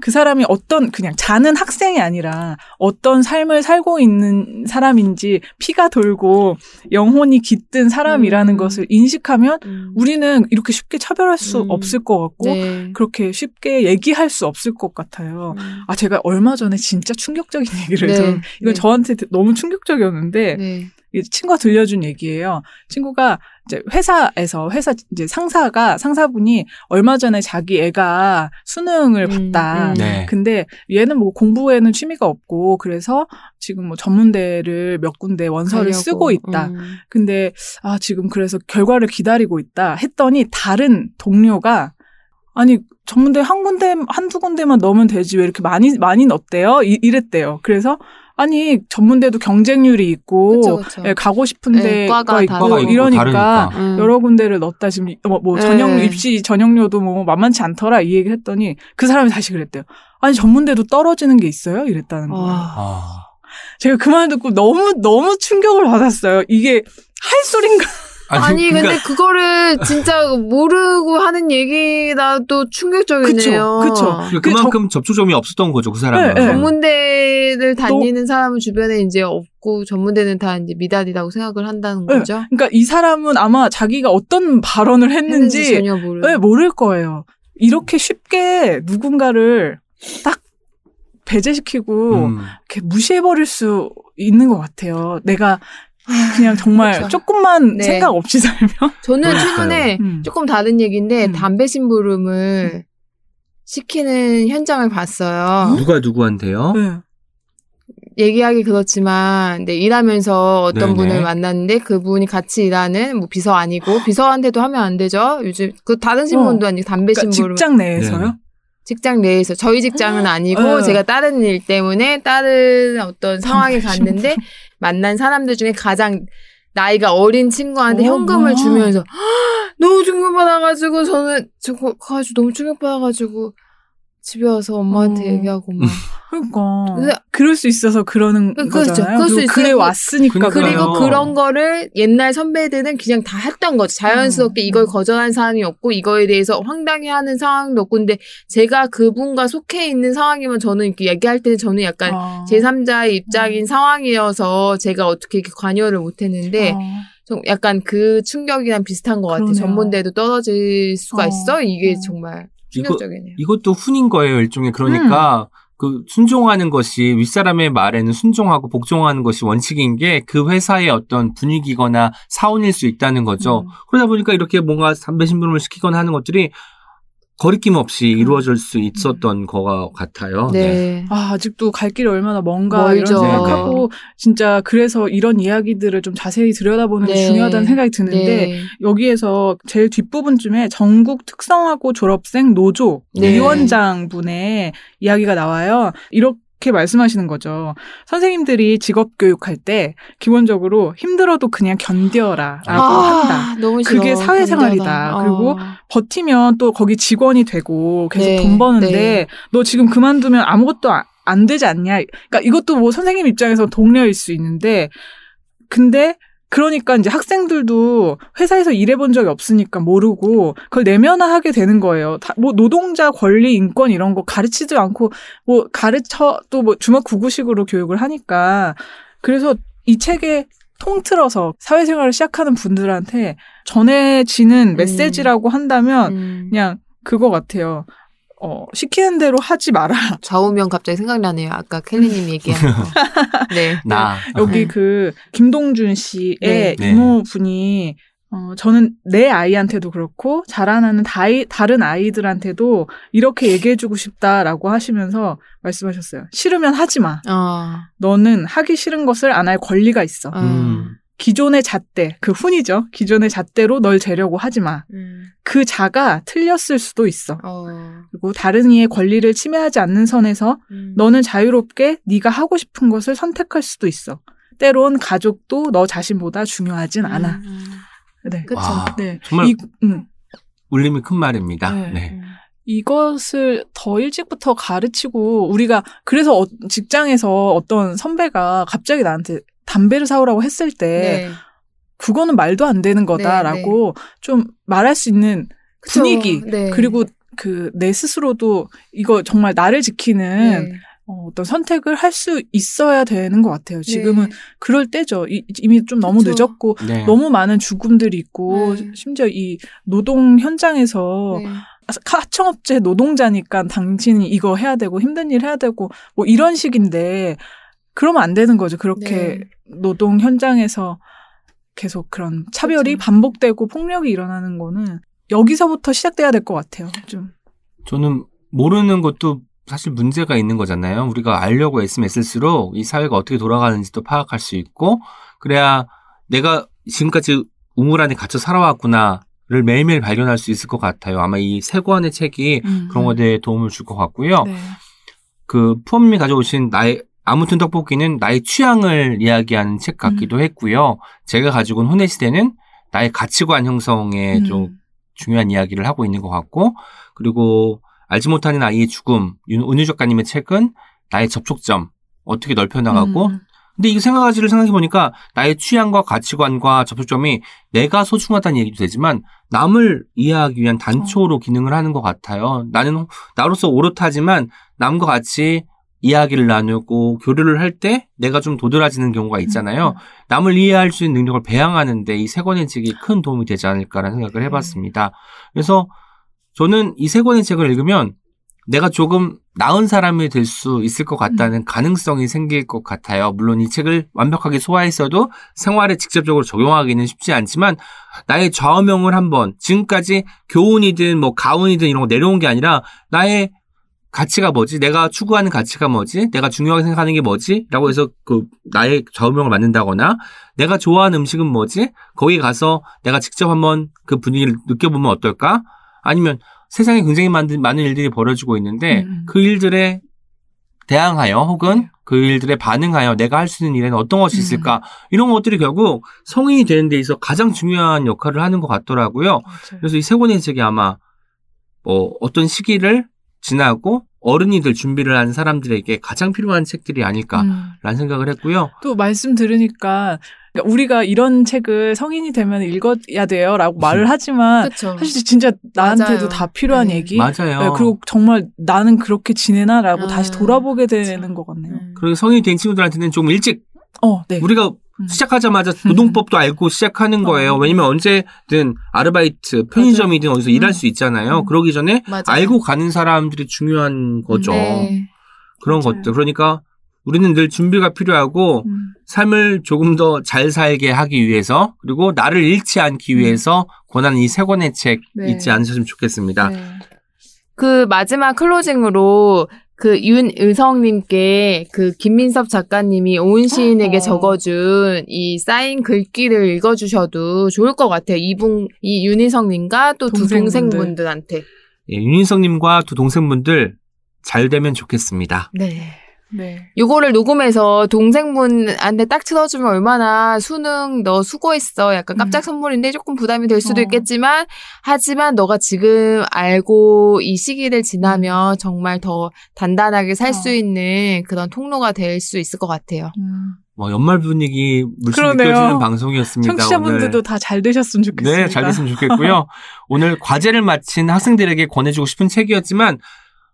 그 사람이 어떤 그냥 자는 학생이 아니라 어떤 삶을 살고 있는 사람인지 피가 돌고 영혼이 깃든 사람이라는 음. 것을 인식하면 음. 우리는 이렇게 쉽게 차별할 수 음. 없을 것 같고 네. 그렇게 쉽게 얘기할 수 없을 것 같아요. 음. 아 제가 얼마 전에 진짜 충격적인 *laughs* 얘기를 네, 좀 이건 네. 저한테 너무 충격적이었는데 네. 이 친구가 들려준 얘기예요. 친구가 이제 회사에서 회사 이제 상사가 상사분이 얼마 전에 자기 애가 수능을 음, 봤다. 음. 네. 근데 얘는 뭐 공부에는 취미가 없고 그래서 지금 뭐 전문대를 몇 군데 원서를 가려고. 쓰고 있다. 음. 근데 아 지금 그래서 결과를 기다리고 있다 했더니 다른 동료가 아니 전문대 한 군데 한두 군데만 넣으면 되지 왜 이렇게 많이 많이 넣었대요 이, 이랬대요 그래서 아니 전문대도 경쟁률이 있고 그쵸, 그쵸. 예, 가고 싶은 네, 과가 있고. 과가 있고 이러니까. 음. 여러 군데를 넣었다 지금 뭐, 뭐 네. 전형 입시 전형료도 뭐 만만치 않더라 이 얘기를 했더니 그 사람이 다시 그랬대요 아니 전문대도 떨어지는 게 있어요 이랬다는 거예요 와. 아. 제가 그 말 듣고 너무 너무 충격을 받았어요 이게 할 소린가 아니, 그러니까 근데 그거를 진짜 모르고 하는 얘기나 또 충격적이네요. 그쵸, 그쵸. 그그 그만큼 접촉점이 없었던 거죠, 그 사람은. 네, 네. 전문대를 다니는 사람은 주변에 이제 없고 전문대는 다 이제 미달이라고 생각을 한다는 네. 거죠. 그러니까 이 사람은 아마 자기가 어떤 발언을 했는지 했는지 전혀 모르. 네, 모를 거예요. 이렇게 쉽게 누군가를 딱 배제시키고 음. 이렇게 무시해버릴 수 있는 것 같아요. 내가 그냥 정말 그렇죠. 조금만 네. 생각 없이 살면. 저는. 최근에 음. 조금 다른 얘기인데 음. 담배 심부름을 시키는 현장을 봤어요. 누가 누구한테요? 네. 얘기하기 그렇지만 네, 일하면서 어떤 네네. 분을 만났는데 그분이 같이 일하는 뭐 비서 아니고 비서한테도 하면 안 되죠. 요즘 그 다른 신문도 아니고 담배 그러니까 심부름 직장 내에서요? 네. 직장 내에서 저희 직장은 아니고 네. 제가 다른 일 때문에 다른 어떤 상황에 갔는데 만난 사람들 중에 가장 나이가 어린 친구한테 어, 현금을 뭐야. 주면서 "헉, 너무 충격받아가지고 저는 저거 가지고 너무 충격받아가지고 집에 와서 엄마한테 어. 얘기하고 막 그러니까 근데- 그럴 수 있어서 그러는 그- 그렇죠. 거잖아요. 그럴 수. 그래 그- 왔으니까. 그리고. 그런 거를 옛날 선배들은 그냥 다 했던 거죠. 자연스럽게 음. 이걸 거절한 사람이 없고 이거에 대해서 황당해하는 상황도 없고 근데 제가 그분과 속해 있는 상황이면 저는 이렇게 얘기할 때는 저는 약간 아. 제3자의 입장인 상황이어서 제가 어떻게 이렇게 관여를 못했는데 아. 좀 약간 그 충격이랑 비슷한 것 같아요. 전문대도 떨어질 수가 어. 있어? 이게 어. 정말 충격적이네요. 이것도 훈인 거예요, 일종의. 그러니까, 그, 순종하는 것이, 윗사람의 말에는 순종하고 복종하는 것이 원칙인 게 그 회사의 어떤 분위기거나 사원일 수 있다는 거죠. 음. 그러다 보니까 이렇게 뭔가 담배 심부름을 시키거나 하는 것들이 거리낌 없이 이루어질 수 있었던 거 같아요. 네. 아, 아직도 갈 길이 얼마나 먼가 멀죠. 이런 생각하고 진짜 그래서 이런 이야기들을 좀 자세히 들여다보는 게 네. 중요하다는 생각이 드는데 네. 여기에서 제일 뒷부분쯤에 전국 특성화고 졸업생 노조 네. 위원장 분의 이야기가 나와요. 이렇게 말씀하시는 거죠. 선생님들이 직업 교육할 때 기본적으로 힘들어도 그냥 견뎌라라고 한다. 아, 싫어. 그게 사회생활이다. 견뎌라. 그리고 어. 버티면 또 거기 직원이 되고 계속 네, 돈 버는데 네. 너 지금 그만두면 아무것도 아- 안 되지 않냐. 그러니까 이것도 뭐 선생님 입장에서 동료일 수 있는데 근데 그러니까 이제 학생들도 회사에서 일해본 적이 없으니까 모르고 그걸 내면화하게 되는 거예요. 다, 뭐 노동자 권리, 인권 이런 거 가르치지 않고 뭐 가르쳐 또 뭐 주먹 구구식으로 교육을 하니까 그래서 이 책에 통틀어서 사회생활을 시작하는 분들한테 전해지는 메시지라고 한다면 음. 그냥 그거 같아요. 어, 시키는 대로 하지 마라. *laughs* 좌우명 갑자기 생각나네요. 아까 켈리님 얘기한 거. *laughs* 네. 나 여기 네. 그 김동준 씨의 네. 네. 이모분이 어, 저는 내 아이한테도 그렇고 자라나는 다이, 다른 아이들한테도 이렇게 얘기해주고 싶다라고 하시면서 말씀하셨어요. 싫으면 하지 마. 어. 너는 하기 싫은 것을 안 할 권리가 있어. 어. 음. 기존의 잣대, 그 훈이죠. 기존의 잣대로 널 재려고 하지 마. 음. 그 자가 틀렸을 수도 있어. 어. 그리고 다른 이의 권리를 침해하지 않는 선에서 음. 너는 자유롭게 네가 하고 싶은 것을 선택할 수도 있어. 때론 가족도 너 자신보다 중요하진 않아. 음. 네. 그쵸. 와, 네. 정말 이, 음, 울림이 큰 말입니다. 네. 네. 음. 이것을 더 일찍부터 가르치고 우리가 그래서 어- 직장에서 어떤 선배가 갑자기 나한테 담배를 사오라고 했을 때 네. 그거는 말도 안 되는 거다라고 좀 말할 수 있는 그쵸. 분위기 네. 그리고 그 내 스스로도 이거 정말 나를 지키는 네. 어, 어떤 선택을 할 수 있어야 되는 것 같아요. 지금은 네. 그럴 때죠. 이, 이미 좀 너무 그쵸. 늦었고 네. 너무 많은 죽음들이 있고 네. 심지어 이 노동 현장에서 네. 하청업체 노동자니까 당신이 이거 해야 되고 힘든 일 해야 되고 뭐 이런 식인데 그러면 안 되는 거죠. 그렇게 네. 노동 현장에서 계속 그런 차별이 그쵸. 반복되고 폭력이 일어나는 거는 여기서부터 시작돼야 될 것 같아요. 좀. 저는 모르는 것도 사실 문제가 있는 거잖아요. 우리가 알려고 애쓰면 애쓸수록 이 사회가 어떻게 돌아가는지도 파악할 수 있고 그래야 내가 지금까지 우물 안에 갇혀 살아왔구나를 매일매일 발견할 수 있을 것 같아요. 아마 이 세 권의 책이 그런 것에 대해 도움을 줄 것 같고요. 네. 그 푸엄님이 가져오신 나의 아무튼 떡볶이는 나의 취향을 이야기하는 책 같기도 했고요. 제가 가지고 온 혼의 시대는 나의 가치관 형성에 음. 좀 중요한 이야기를 하고 있는 것 같고 그리고 알지 못하는 아이의 죽음 윤- 은유 작가님의 책은 나의 접촉점 어떻게 넓혀나가고 음. 근데 이 생각가지를 생각해 보니까 나의 취향과 가치관과 접촉점이 내가 소중하다는 얘기도 되지만 남을 이해하기 위한 단초로 기능을 하는 것 같아요. 나는 나로서 오롯하지만 남과 같이 이야기를 나누고 교류를 할 때 내가 좀 도드라지는 경우가 있잖아요. 남을 이해할 수 있는 능력을 배양하는데 이 세 권의 책이 큰 도움이 되지 않을까라는 생각을 해봤습니다. 그래서 저는 이 세 권의 책을 읽으면 내가 조금 나은 사람이 될 수 있을 것 같다는 가능성이 생길 것 같아요. 물론 이 책을 완벽하게 소화했어도 생활에 직접적으로 적용하기는 쉽지 않지만 나의 좌우명을 한번 지금까지 교훈이든 뭐 가훈이든 이런 거 내려온 게 아니라 나의 가치가 뭐지? 내가 추구하는 가치가 뭐지? 내가 중요하게 생각하는 게 뭐지? 라고 해서 그 나의 좌우명을 만든다거나 내가 좋아하는 음식은 뭐지? 거기 가서 내가 직접 한번 그 분위기를 느껴보면 어떨까? 아니면 세상에 굉장히 많은, 많은 일들이 벌어지고 있는데 음. 그 일들에 대항하여 혹은 그 일들에 반응하여 내가 할 수 있는 일에는 어떤 것이 있을까? 이런 것들이 결국 성인이 되는 데 있어 가장 중요한 역할을 하는 것 같더라고요. 맞아요. 그래서 이 세 권의 책이 아마 뭐 어떤 시기를 지나고 어른이 될 준비를 한 사람들에게 가장 필요한 책들이 아닐까라는 음. 생각을 했고요. 또 말씀 들으니까 그러니까 우리가 이런 책을 성인이 되면 읽어야 돼요라고 말을 하지만 그쵸. 사실 진짜 나한테도 맞아요. 다 필요한 네. 얘기. 맞아요. 네, 그리고 정말 나는 그렇게 지내나라고 아, 다시 돌아보게 그쵸. 되는 것 같네요. 음. 그리고 성인이 된 친구들한테는 조금 일찍 어, 네. 우리가 음. 시작하자마자 노동법도 알고 시작하는 거예요. 어. 왜냐면 언제든 아르바이트, 편의점이든 어디서 일할 음. 수 있잖아요. 음. 그러기 전에 맞아요. 알고 가는 사람들이 중요한 거죠. 네. 그런 맞아요. 것들. 그러니까 우리는 늘 준비가 필요하고 음. 삶을 조금 더 잘 살게 하기 위해서 그리고 나를 잃지 않기 위해서 권하는 이 세 권의 책 네. 잊지 않으셨으면 좋겠습니다. 네. 그 마지막 클로징으로 그 윤의성님께 그 김민섭 작가님이 오은 시인에게 어. 적어준 이 사인 글귀를 읽어주셔도 좋을 것 같아요. 이분 이 윤의성님과 또 두 동생분들. 동생분들한테. 예, 윤인성님과 두 동생분들 잘 되면 좋겠습니다. 네. 네. 요거를 녹음해서 동생분한테 딱 틀어주면 얼마나 수능 너 수고했어. 약간 깜짝 선물인데 조금 부담이 될 수도 어. 있겠지만, 하지만 너가 지금 알고 이 시기를 지나면 정말 더 단단하게 살수 어. 있는 그런 통로가 될 수 있을 것 같아요. 음. 뭐 연말 분위기 물씬 그러네요. 느껴지는 방송이었습니다. 청취자분들도. 다 잘 되셨으면 좋겠습니다. 네, 잘 됐으면 좋겠고요. 오늘 과제를 마친 학생들에게 권해주고 싶은 책이었지만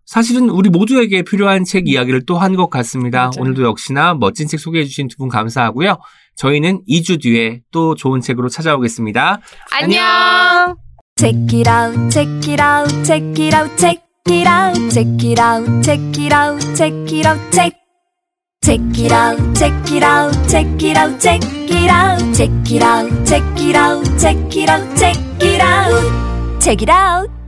사실은 우리 모두에게 필요한 책 이야기를 또 한 것 같습니다. 맞아요. 오늘도 역시나 멋진 책 소개해 주신 두 분 감사하고요. 저희는 2주 뒤에 또 좋은 책으로 찾아오겠습니다. 안녕. Check it out, check it out, check it out, check it out, check it out, check it out, check it out, check. Check it out, check it out, check it out, check it out, check it out, check it out, check it out, check it out, check it out.